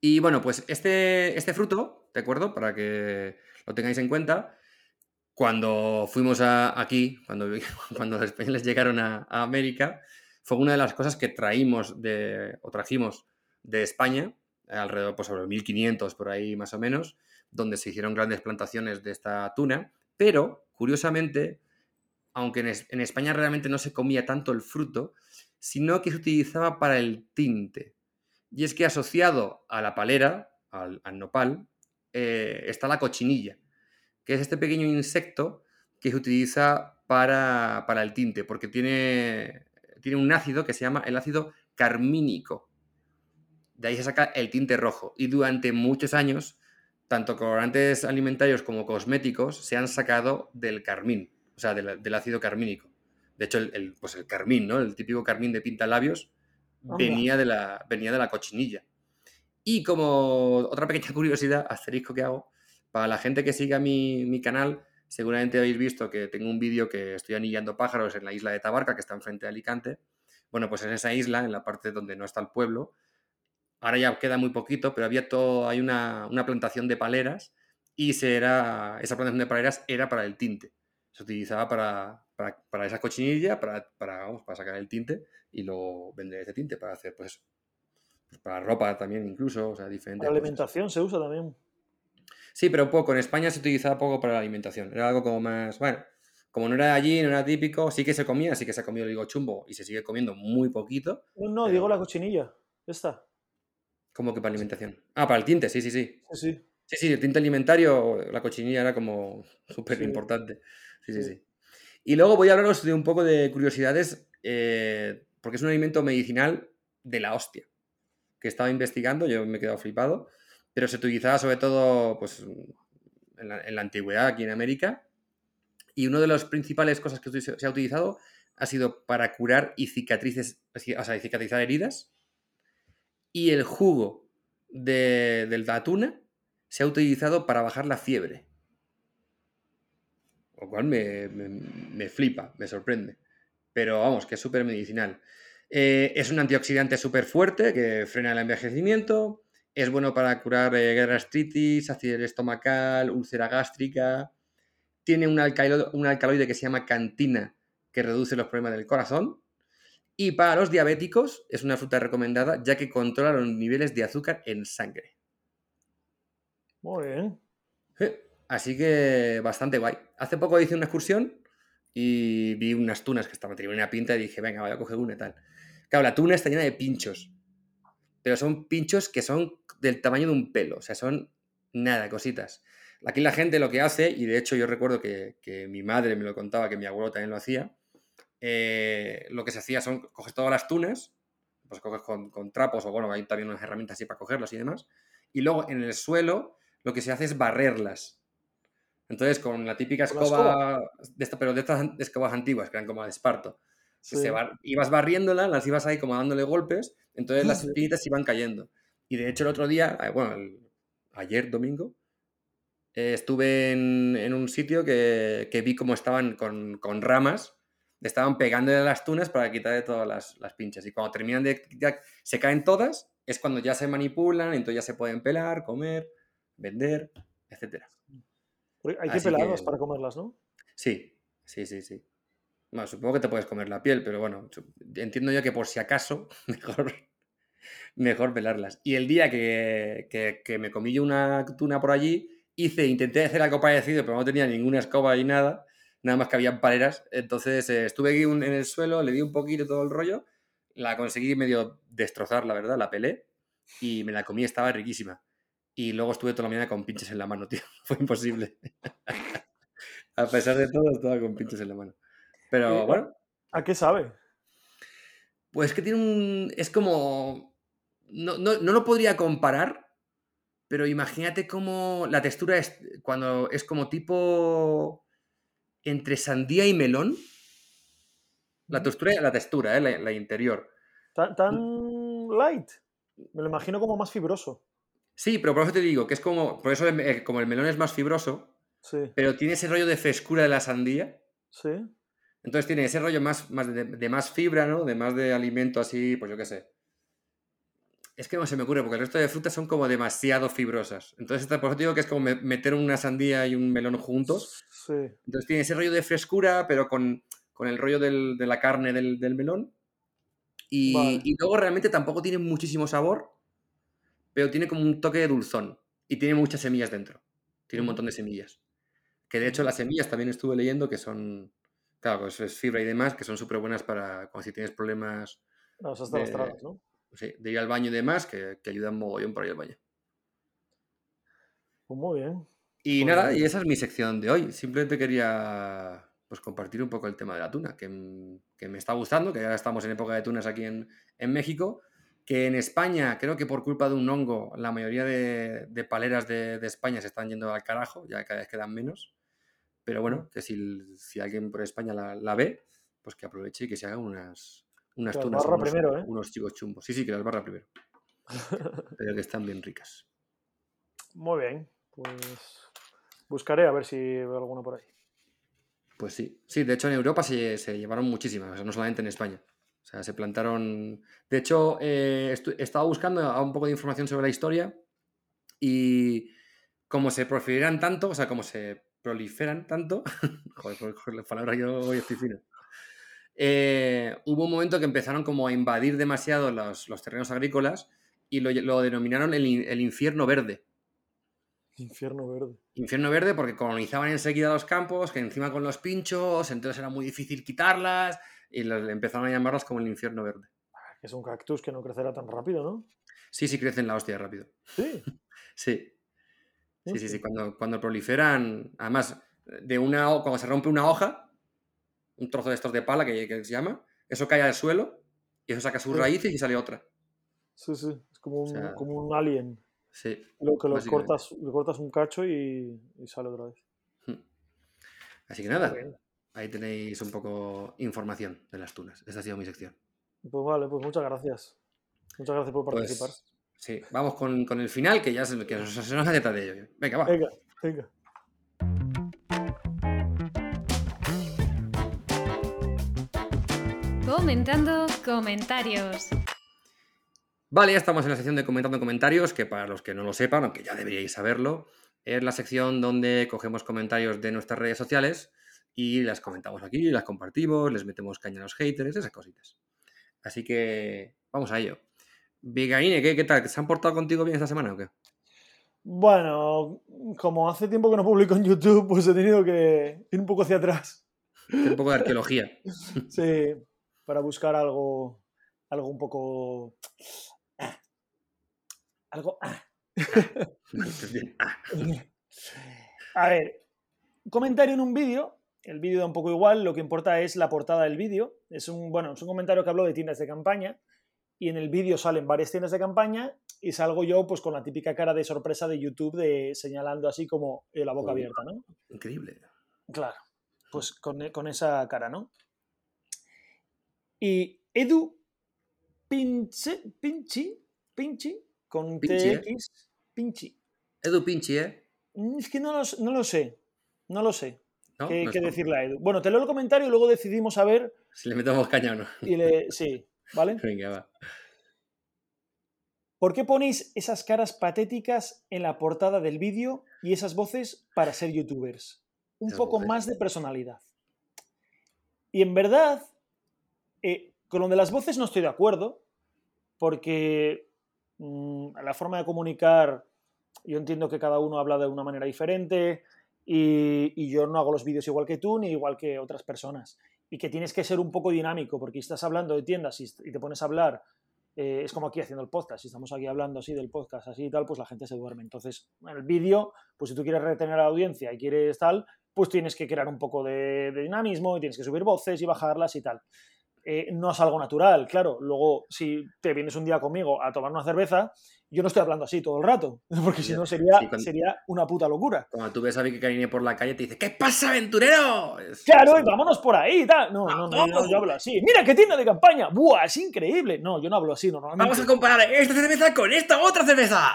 Y bueno, pues este, este fruto, ¿de acuerdo? Para que lo tengáis en cuenta, cuando fuimos a, aquí, cuando, cuando los españoles llegaron a, América, fue una de las cosas que traímos de, o trajimos de España, alrededor pues sobre 1500 por ahí más o menos, donde se hicieron grandes plantaciones de esta tuna, pero curiosamente, aunque en, España realmente no se comía tanto el fruto, sino que se utilizaba para el tinte. Y es que asociado a la palera, al, nopal, eh, está la cochinilla, que es este pequeño insecto que se utiliza para, el tinte, porque tiene, tiene un ácido que se llama el ácido carmínico. De ahí se saca el tinte rojo. Y durante muchos años, tanto colorantes alimentarios como cosméticos se han sacado del carmín, o sea, del, ácido carmínico. De hecho, el, pues el carmín, ¿no? El típico carmín de pintalabios venía de, la, venía de la cochinilla. Y como otra pequeña curiosidad, asterisco que hago, para la gente que siga mi, canal, seguramente habéis visto que tengo un vídeo que estoy anillando pájaros en la isla de Tabarca, que está enfrente de Alicante. Bueno, pues en esa isla, en la parte donde no está el pueblo, ahora ya queda muy poquito, pero había todo, hay una, plantación de paleras y era, esa plantación de paleras era para el tinte. Se utilizaba para, para, esa cochinilla, para, para, para sacar el tinte y luego vender ese tinte para hacer, pues, pues para ropa también incluso, o sea, diferente. Para alimentación se usa también. Sí, pero poco. En España se utilizaba poco para la alimentación. Era algo como más, bueno, como no era allí, no era típico, sí que se comía, sí que se ha comido el higo chumbo y se sigue comiendo muy poquito. No, no, digo la cochinilla, esta. ¿Cómo que para alimentación? Ah, para el tinte, sí, sí, sí. Sí, sí. Sí, el tinte alimentario, la cochinilla era como súper importante. Sí, sí, sí, Y luego voy a hablaros de un poco de curiosidades, eh, porque es un alimento medicinal de la hostia, que estaba investigando, yo me he quedado flipado pero se utilizaba sobre todo pues, en, la, antigüedad aquí en América. Y una de las principales cosas que se ha utilizado ha sido para curar y cicatrices, o sea, cicatrizar heridas. Y el jugo de, del atuna se ha utilizado para bajar la fiebre. Lo cual me, me, flipa, me sorprende. Pero vamos, que es súper medicinal. Eh, es un antioxidante súper fuerte que frena el envejecimiento, es bueno para curar eh, gastritis, acidez estomacal, úlcera gástrica. Tiene un alcaloide, un alcaloide que se llama cantina, que reduce los problemas del corazón. Y para los diabéticos es una fruta recomendada ya que controla los niveles de azúcar en sangre. Muy bien. Así que bastante guay. Hace poco hice una excursión y vi unas tunas que estaban teniendo una pinta y dije, venga, voy a coger una y tal. Claro, la tuna está llena de pinchos pero son pinchos que son del tamaño de un pelo, o sea, son nada, cositas. Aquí la gente lo que hace, y de hecho yo recuerdo que, mi madre me lo contaba, que mi abuelo también lo hacía, eh, lo que se hacía son, coges todas las tunas, pues coges con, trapos, o bueno, hay también unas herramientas así para cogerlas y demás, y luego en el suelo lo que se hace es barrerlas. Entonces, con la típica escoba, de esta, pero de estas escobas antiguas, que eran como de esparto, ibas barriéndolas, las ibas ahí como dándole golpes, entonces las espinitas iban cayendo. Y de hecho el otro día, eh, bueno, ayer domingo, eh, estuve en, un sitio que, vi cómo estaban con, ramas, estaban pegándole las tunas para quitarle todas las, pinchas. Y cuando terminan de, ya se caen todas, es cuando ya se manipulan, entonces ya se pueden pelar, comer, vender, etc. Hay que pelarlas para comerlas, ¿no? Sí, sí, sí, sí. Supongo que te puedes comer la piel, pero bueno, entiendo yo que por si acaso, mejor, mejor pelarlas. Y el día que, me comí yo una tuna por allí, hice, intenté hacer algo parecido, pero no tenía ninguna escoba y nada, nada más que habían paleras. Entonces eh, estuve aquí en el suelo, le di un poquito todo el rollo, la conseguí medio destrozar, la verdad, la pelé y me la comí, estaba riquísima. Y luego estuve toda la mañana con pinches en la mano, tío. Fue imposible. A pesar de todo, estaba con pinches en la mano. Pero bueno. ¿A qué sabe? Pues que tiene un. Es como. No, no, lo podría comparar, pero imagínate cómo la textura es. cuando es como tipo entre sandía y melón. La textura, la textura, ¿eh? la, la interior. Tan, tan light. Me lo imagino como más fibroso. Sí, pero por eso te digo que es como, por eso el- como el melón es más fibroso, Sí, pero tiene ese rollo de frescura de la sandía. sí. Entonces tiene ese rollo más, más de, de más fibra, ¿no? De más de alimento así, pues yo qué sé. Es que no se me ocurre, porque el resto de frutas son como demasiado fibrosas. Entonces, por eso digo que es como me- meter una sandía y un melón juntos. Sí. Entonces tiene ese rollo de frescura, pero con, con el rollo del- de la carne del, del melón. Y, Vale. y luego realmente tampoco tiene muchísimo sabor, pero tiene como un toque de dulzón. Y tiene muchas semillas dentro. Tiene un montón de semillas. Que de hecho las semillas también estuve leyendo que son, claro, pues es fibra y demás, que son súper buenas para cuando si tienes problemas Las hasta las de- tragas, ¿no? sí, de ir al baño y demás, que, que ayudan mogollón para ir al baño. Pues muy bien. Y Pues nada, y esa es mi sección de hoy. Simplemente quería pues compartir un poco el tema de la tuna, que, que me está gustando, que ahora estamos en época de tunas aquí en, en México, que en España, creo que por culpa de un hongo, la mayoría de, de paleras de, de España se están yendo al carajo, ya cada vez quedan menos. Pero bueno, que si, si alguien por España la, la ve, pues que aproveche y que se haga unas, unas Que las tunas, barra unos, primero, ¿eh? unos chicos chumbos. Sí, sí, que las barra primero. Pero que están bien ricas. Muy bien. Pues buscaré a ver si veo alguno por ahí. Pues sí, sí, de hecho en Europa se, se llevaron muchísimas, o sea, no solamente en España. O sea, se plantaron. De hecho, eh, estado buscando un poco de información sobre la historia y como se proliferan tanto, o sea, como se proliferan tanto, joder, con- con la palabra yo hoy estoy fino. Eh, hubo un momento que empezaron como a invadir demasiado los, los terrenos agrícolas y lo, lo denominaron el, el infierno verde. Infierno verde. Infierno verde porque colonizaban enseguida los campos, que encima con los pinchos, entonces era muy difícil quitarlas y lo- empezaron a llamarlas como el infierno verde. Que es un cactus que no crecerá tan rápido, ¿no? Sí, sí, crecen la hostia rápido. Sí. Sí, sí, sí, sí. Cuando, cuando proliferan, además, de una, cuando se rompe una hoja, un trozo de estos de pala que, que se llama, eso cae al suelo y eso saca sus Sí. raíces y sale otra. Sí, sí. Es como un, sea, como un alien. Sí. Lo que lo cortas, le cortas un cacho y, y sale otra vez. Así que nada, ahí tenéis un poco información de las tunas. Esta ha sido mi sección. Pues vale, pues muchas gracias. Muchas gracias por Pues, participar. Sí, vamos con, con el final, que ya se, que se nos hace tarde de ello. Venga, va. Venga, venga. Comentando comentarios. Vale, ya estamos en la sección de comentando comentarios, que para los que no lo sepan, aunque ya deberíais saberlo, es la sección donde cogemos comentarios de nuestras redes sociales y las comentamos aquí, las compartimos, les metemos caña a los haters, esas cositas. Así que vamos a ello. Vigaine, ¿qué, ¿qué tal? ¿Se han portado contigo bien esta semana o qué? Bueno, como hace tiempo que no publico en YouTube, pues he tenido que ir un poco hacia atrás. Un poco de arqueología. Sí, para buscar algo, algo un poco... ah, Algo... ah. Ah, A ver, comentario en un vídeo. El vídeo da un poco igual, lo que importa es la portada del vídeo. Es un, bueno, es un comentario que hablo de tiendas de campaña y en el vídeo salen varias tiendas de campaña y salgo yo pues con la típica cara de sorpresa de YouTube de señalando así como eh, la boca abierta, ¿no? increíble. Claro, pues con, con esa cara, ¿no? Y Edu Pinche, Pinchi, Pinchi, con Pinchi, ¿eh? TX, Pinchi. Edu Pinchi, ¿eh? Mm, Es que no lo, no lo sé, no lo sé. ¿No? ¿Qué, No decirle a Edu? Bueno, te leo el comentario y luego decidimos a ver Si le metemos caña o no. y le... Sí, ¿vale? Venga, va. ¿Por qué ponéis esas caras patéticas en la portada del vídeo y esas voces para ser youtubers? Un poco más de personalidad. Y en verdad, eh, con lo de las voces no estoy de acuerdo, porque mm, la forma de comunicar, yo entiendo que cada uno habla de una manera diferente y, y yo no hago los vídeos igual que tú ni igual que otras personas. Y que tienes que ser un poco dinámico, porque estás hablando de tiendas y, te pones a hablar eh, es como aquí haciendo el podcast, si estamos aquí hablando así del podcast, así y tal, pues la gente se duerme. Entonces, en el vídeo, pues si tú quieres retener a la audiencia y quieres tal, pues tienes que crear un poco de, de dinamismo y tienes que subir voces y bajarlas y tal. Eh, no es algo natural, claro. Luego, si te vienes un día conmigo a tomar una cerveza yo no estoy hablando así todo el rato, porque si no sería, cuando- sería una puta locura. Cuando tú ves a Vicky por la calle, te dice, ¿qué pasa, aventurero? Es- Claro, y vámonos por ahí, y tal. No, no, no, yo, hablo así. Mira qué tienda de campaña. ¡Buah! Es increíble. No, yo no hablo así normalmente. Vamos a comparar esta cerveza con esta otra cerveza.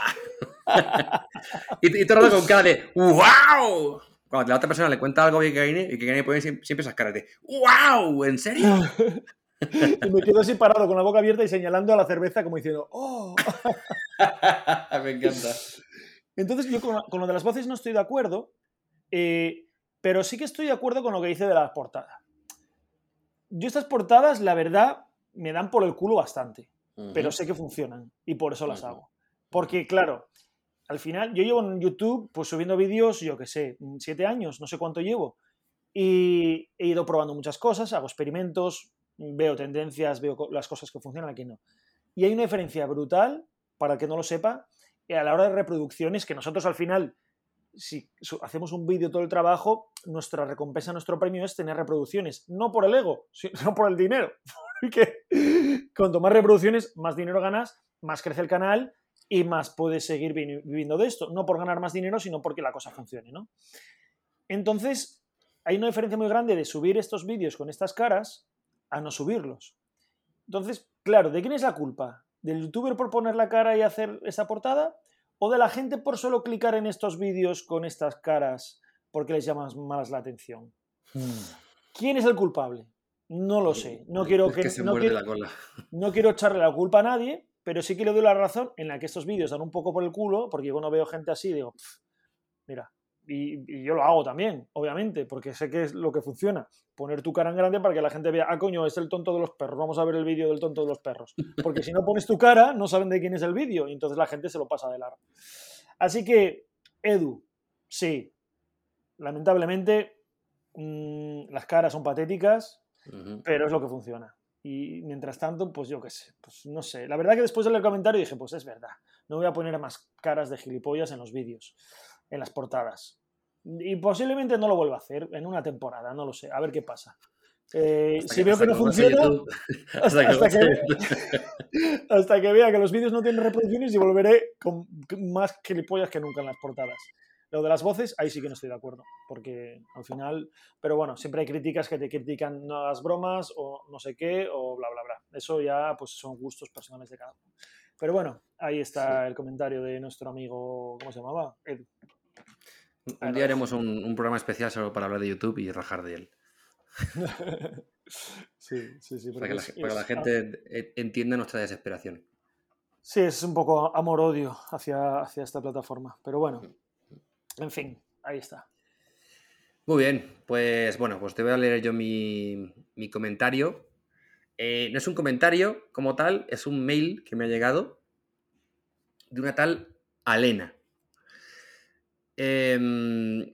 y, y todo el rato con cara de ¡Wow! Cuando la otra persona le cuenta algo a Vicky Carine, Vicky Carine pone siempre esas caras de ¡Wow! ¿En serio? Y me quedo así parado con la boca abierta y señalando a la cerveza como diciendo, ¡oh! Me encanta. Entonces yo con, con lo de las voces no estoy de acuerdo, eh, pero sí que estoy de acuerdo con lo que dice de la portada. Yo estas portadas, la verdad, me dan por el culo bastante, pero sé que funcionan y por eso las hago. Porque claro, al final yo llevo en YouTube pues subiendo vídeos, yo qué sé, siete años, no sé cuánto llevo, y he ido probando muchas cosas, hago experimentos, veo tendencias, veo las cosas que funcionan, aquí no. Y hay una diferencia brutal, para el que no lo sepa, a la hora de reproducciones, que nosotros al final, si hacemos un vídeo todo el trabajo, nuestra recompensa, nuestro premio es tener reproducciones, no por el ego, sino por el dinero. Porque cuanto más reproducciones, más dinero ganas, más crece el canal y más puedes seguir vi- viviendo de esto. No por ganar más dinero, sino porque la cosa funcione, ¿no? Entonces, hay una diferencia muy grande de subir estos vídeos con estas caras a no subirlos. Entonces, claro, ¿de quién es la culpa? ¿Del youtuber por poner la cara y hacer esa portada? ¿O de la gente por solo clicar en estos vídeos con estas caras porque les llama más la atención? ¿Quién es el culpable? No lo sé. No quiero Es que, que se no quiero- la cola. no quiero echarle la culpa a nadie, pero sí que le doy la razón en la que estos vídeos dan un poco por el culo, porque yo cuando veo gente así digo, "Pf, mira, y, y yo lo hago también, obviamente, porque sé que es lo que funciona. Poner tu cara en grande para que la gente vea, ah, coño, es el tonto de los perros, vamos a ver el vídeo del tonto de los perros. Porque si no pones tu cara, no saben de quién es el vídeo, y entonces la gente se lo pasa de largo. Así que, Edu, sí, lamentablemente mm, las caras son patéticas, pero es lo que funciona. Y mientras tanto, pues yo qué sé, pues no sé. La verdad que después de leer el comentario dije, pues es verdad, no voy a poner más caras de gilipollas en los vídeos, en las portadas. Y posiblemente no lo vuelva a hacer en una temporada, no lo sé, a ver qué pasa. Eh, si veo que no funciona, hasta, Hasta que hasta que, que vea que los vídeos no tienen reproducciones y volveré con más gilipollas que nunca en las portadas. Lo de las voces, ahí sí que no estoy de acuerdo, porque al final, pero bueno, siempre hay críticas que te critican no hagas bromas o no sé qué o bla, bla, bla. Eso ya pues son gustos personales de cada uno. Pero bueno, ahí está el comentario de nuestro amigo, ¿cómo se llamaba? Edu. Un día haremos un, un programa especial solo para hablar de YouTube y rajar de él. sí, sí, sí. Para que la, es- para que la es- gente e- entienda nuestra desesperación. Sí, es un poco amor-odio hacia, hacia esta plataforma. Pero bueno, en fin, ahí está. Muy bien, pues bueno, pues te voy a leer yo mi, mi comentario. Eh, no es un comentario como tal, es un mail que me ha llegado de una tal Alena. Em,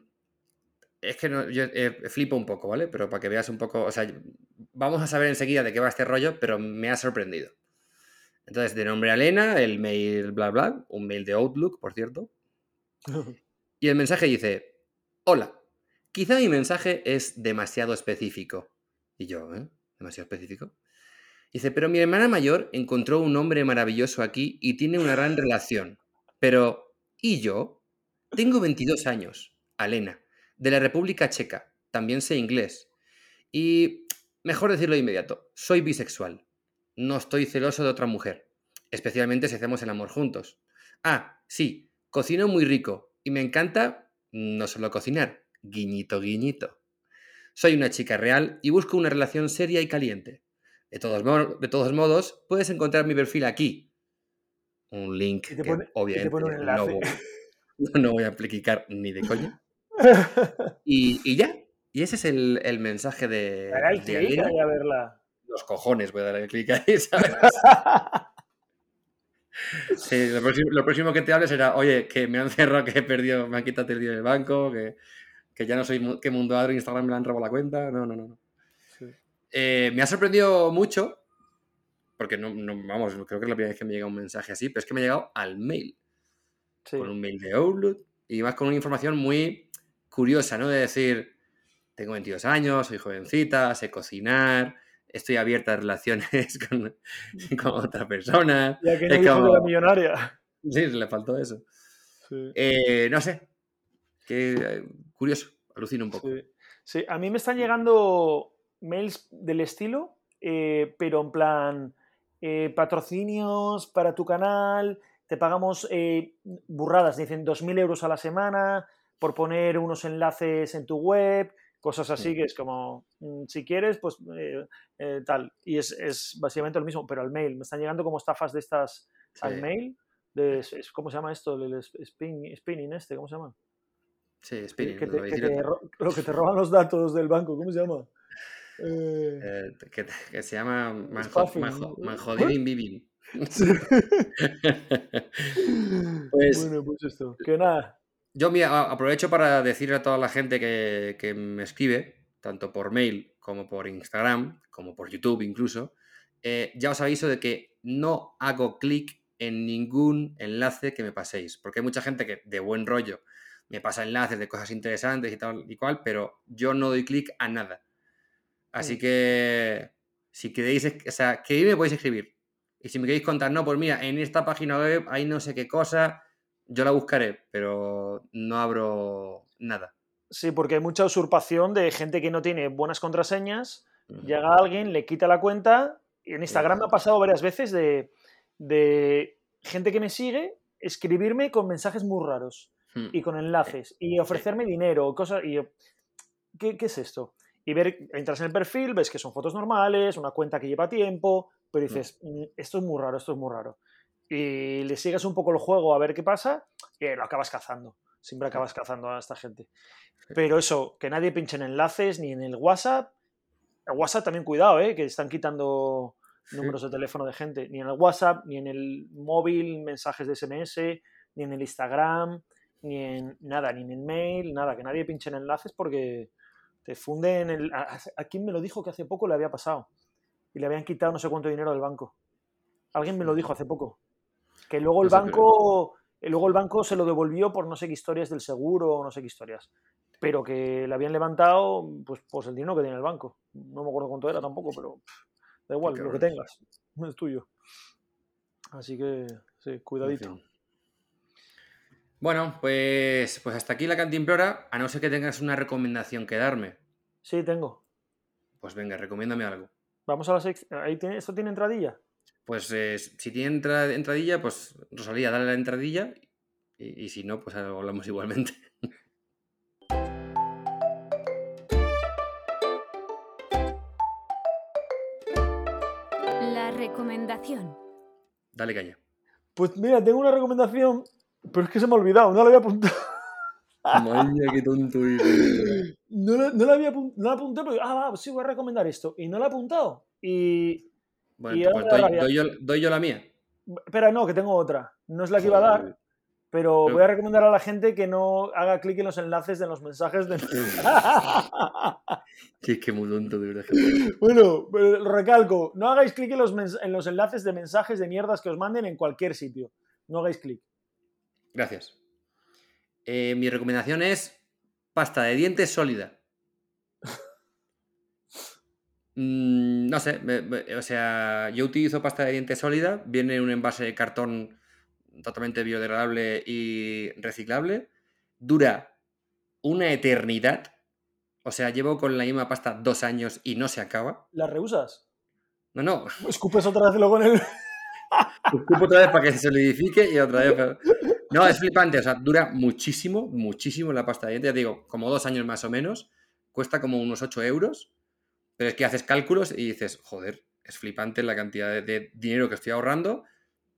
es que no- yo eh, flipo un poco, ¿vale? Pero para que veas un poco, o sea, vamos a saber enseguida de qué va este rollo, pero me ha sorprendido. Entonces, de nombre Alena, el mail bla bla, un mail de Outlook, por cierto. Y el mensaje dice, hola, quizá mi mensaje es demasiado específico. Y yo, ¿eh? ¿Demasiado específico? Dice, pero mi hermana mayor encontró un hombre maravilloso aquí y tiene una gran relación. Pero, ¿y yo? Tengo 22 años, Alena, de la República Checa, también sé inglés. Y, mejor decirlo de inmediato, soy bisexual. No estoy celoso de otra mujer, especialmente si hacemos el amor juntos. Ah, sí, cocino muy rico y me encanta no solo cocinar, guiñito, guiñito. Soy una chica real y busco una relación seria y caliente. De todos, mo- de todos modos, puedes encontrar mi perfil aquí. Un link Y te que pone- y te obviamente pone un no, enlace. voy- no voy a explicar ni de coña. Y, y ya. Y ese es el, el mensaje de, de clic ahí a verla. Los cojones voy a darle clic ahí, ¿sabes? Sí, lo, próximo, lo próximo que te hable será, oye, que me han cerrado, que he perdido, me han quitado el dinero del banco, que, que ya no soy, que Mundo Adro Instagram me la han robado la cuenta. No, no, no. no. Sí. Eh, me ha sorprendido mucho, porque no, no- vamos, creo que es la primera vez que me llega un mensaje así, pero es que me ha llegado al mail, Sí. con un mail de Outlook, y más con una información muy curiosa, ¿no? De decir, tengo 22 años, soy jovencita, sé cocinar, estoy abierta a relaciones con, con otra persona. Ya que no es como- era millonaria. Sí, le faltó eso. Eh, no sé. Qué eh, curioso, alucino un poco. Sí. a mí me están llegando mails del estilo, eh, pero en plan, patrocinios para tu canal, te pagamos burradas, dicen 2.000 euros a la semana por poner unos enlaces en tu web, cosas así que es como, mm, si quieres, pues tal. Y es, básicamente lo mismo, pero al mail. Me están llegando como estafas de estas al mail de, ¿Cómo se llama esto? El spinning este, ¿cómo se llama? Sí, spinning. Que, lo que te roban los datos del banco, ¿cómo se llama? Eh, eh, que, se llama Manjodin Pues, bueno, pues esto. Que nada. Yo aprovecho para decirle a toda la gente que, que me escribe, tanto por mail como por Instagram, como por YouTube incluso, eh, ya os aviso de que no hago clic en ningún enlace que me paséis, porque hay mucha gente que de buen rollo me pasa enlaces de cosas interesantes y tal y cual, pero yo no doy clic a nada. Así mm. que si queréis, o sea, que me podéis escribir. Y si me queréis contar, no, pues mira, en esta página web hay no sé qué cosa, yo la buscaré, pero no abro nada. Sí, porque hay mucha usurpación de gente que no tiene buenas contraseñas, llega alguien, le quita la cuenta, y en Instagram me ha pasado varias veces de de gente que me sigue escribirme con mensajes muy raros hmm. y con enlaces y ofrecerme dinero, cosas. Y ¿qué, es esto? Y ver, entras en el perfil, ves que son fotos normales, una cuenta que lleva tiempo, pero hmm. dices, mm, esto es muy raro, esto es muy raro. Y le sigues un poco el juego a ver qué pasa y lo acabas cazando. Siempre acabas cazando a esta gente. Pero eso, que nadie pinche en enlaces ni en el WhatsApp. El WhatsApp también cuidado, ¿eh? que están quitando números de teléfono de gente, ni en el WhatsApp, ni en el móvil, mensajes de SMS, ni en el Instagram, ni en nada, ni en el mail, nada, que nadie pinche en enlaces porque te funde en el... ¿A, quién me lo dijo que hace poco le había pasado? Y le habían quitado no sé cuánto dinero del banco. Alguien me lo dijo hace poco. Que luego el banco... Luego el banco se lo devolvió por no sé qué historias del seguro o no sé qué historias. Pero que le habían levantado pues, pues el dinero que tiene el banco. No me acuerdo cuánto era tampoco, pero Da igual, lo que tengas, no es tuyo. Así que, sí, cuidadito. Bueno, pues, pues hasta aquí la cantimplora, a no ser que tengas una recomendación que darme. Sí, tengo. Pues venga, recomiéndame algo. Vamos a la sección. ¿Esto tiene entradilla? Pues eh, si tiene entradilla, pues Rosalía, dale la entradilla. Y, y si no, pues hablamos igualmente. recomendación. Dale caña. Pues mira, tengo una recomendación, pero es que se me ha olvidado, no la había apuntado. Madre qué tonto. No, la, no la había no la apunté porque, ah, va, sí, voy a recomendar esto. Y no la he apuntado. Y. Bueno, pues doy, yo, doy, yo, la mía. Espera, no, que tengo otra. No es la que iba a dar. Pero, voy a recomendar a la gente que no haga clic en los enlaces de los mensajes de. sí, es que muy tonto, de verdad. Bueno, recalco, no hagáis clic en los, en los enlaces de mensajes de mierdas que os manden en cualquier sitio. No hagáis clic. Gracias. Eh, mi recomendación es pasta de dientes sólida. Mm, no sé, o sea, yo utilizo pasta de dientes sólida, viene en un envase de cartón totalmente biodegradable y reciclable. Dura una eternidad. O sea, llevo con la misma pasta dos años y no se acaba. ¿La reusas? No, no. Escupes otra vez luego en el. Escupo otra vez para que se solidifique y otra vez. No, es flipante. O sea, dura muchísimo, muchísimo la pasta de dientes. Ya digo, como dos años más o menos. Cuesta como unos 8 euros. Pero es que haces cálculos y dices, joder, es flipante la cantidad de, dinero que estoy ahorrando.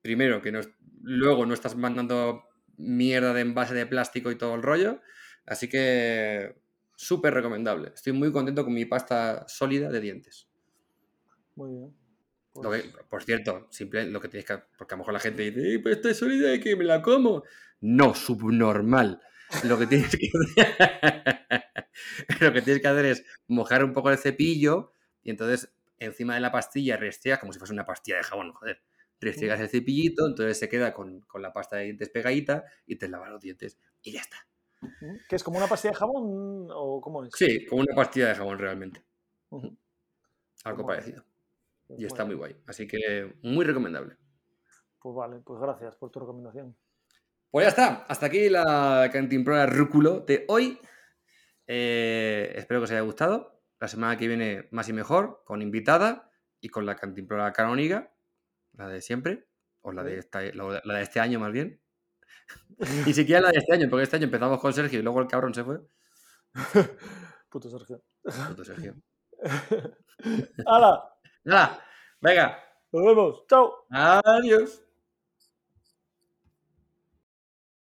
Primero, que no, luego no estás mandando mierda de envase de plástico y todo el rollo. Así que súper recomendable. Estoy muy contento con mi pasta sólida de dientes. Muy bien. Pues por cierto, simple, lo que tienes que. Porque a lo mejor la gente dice, pues esta es sólida y que me la como. No, subnormal. Lo que tienes que lo que tienes que hacer es mojar un poco el cepillo y entonces encima de la pastilla restregas como si fuese una pastilla de jabón, joder restriegas el cepillito, entonces se queda con, la pasta de dientes pegadita y te lavas los dientes y ya está. ¿Que es como una pastilla de jabón o cómo es? Sí, como una pastilla de jabón realmente. Algo parecido. Pues y está muy guay. Así que muy recomendable. Pues vale, pues gracias por tu recomendación. Pues ya está, hasta aquí la cantimplora rúculo de hoy. Eh, espero que os haya gustado. La semana que viene más y mejor, con invitada y con la cantimplora canónica, la de siempre, o la de, esta- la la de este año más bien. Ni siquiera la de este año, porque este año empezamos con Sergio y luego el cabrón se fue. Puto Sergio. Puto Sergio. ¡Hala! Nada, venga, Nos vemos. ¡Chao! adiós.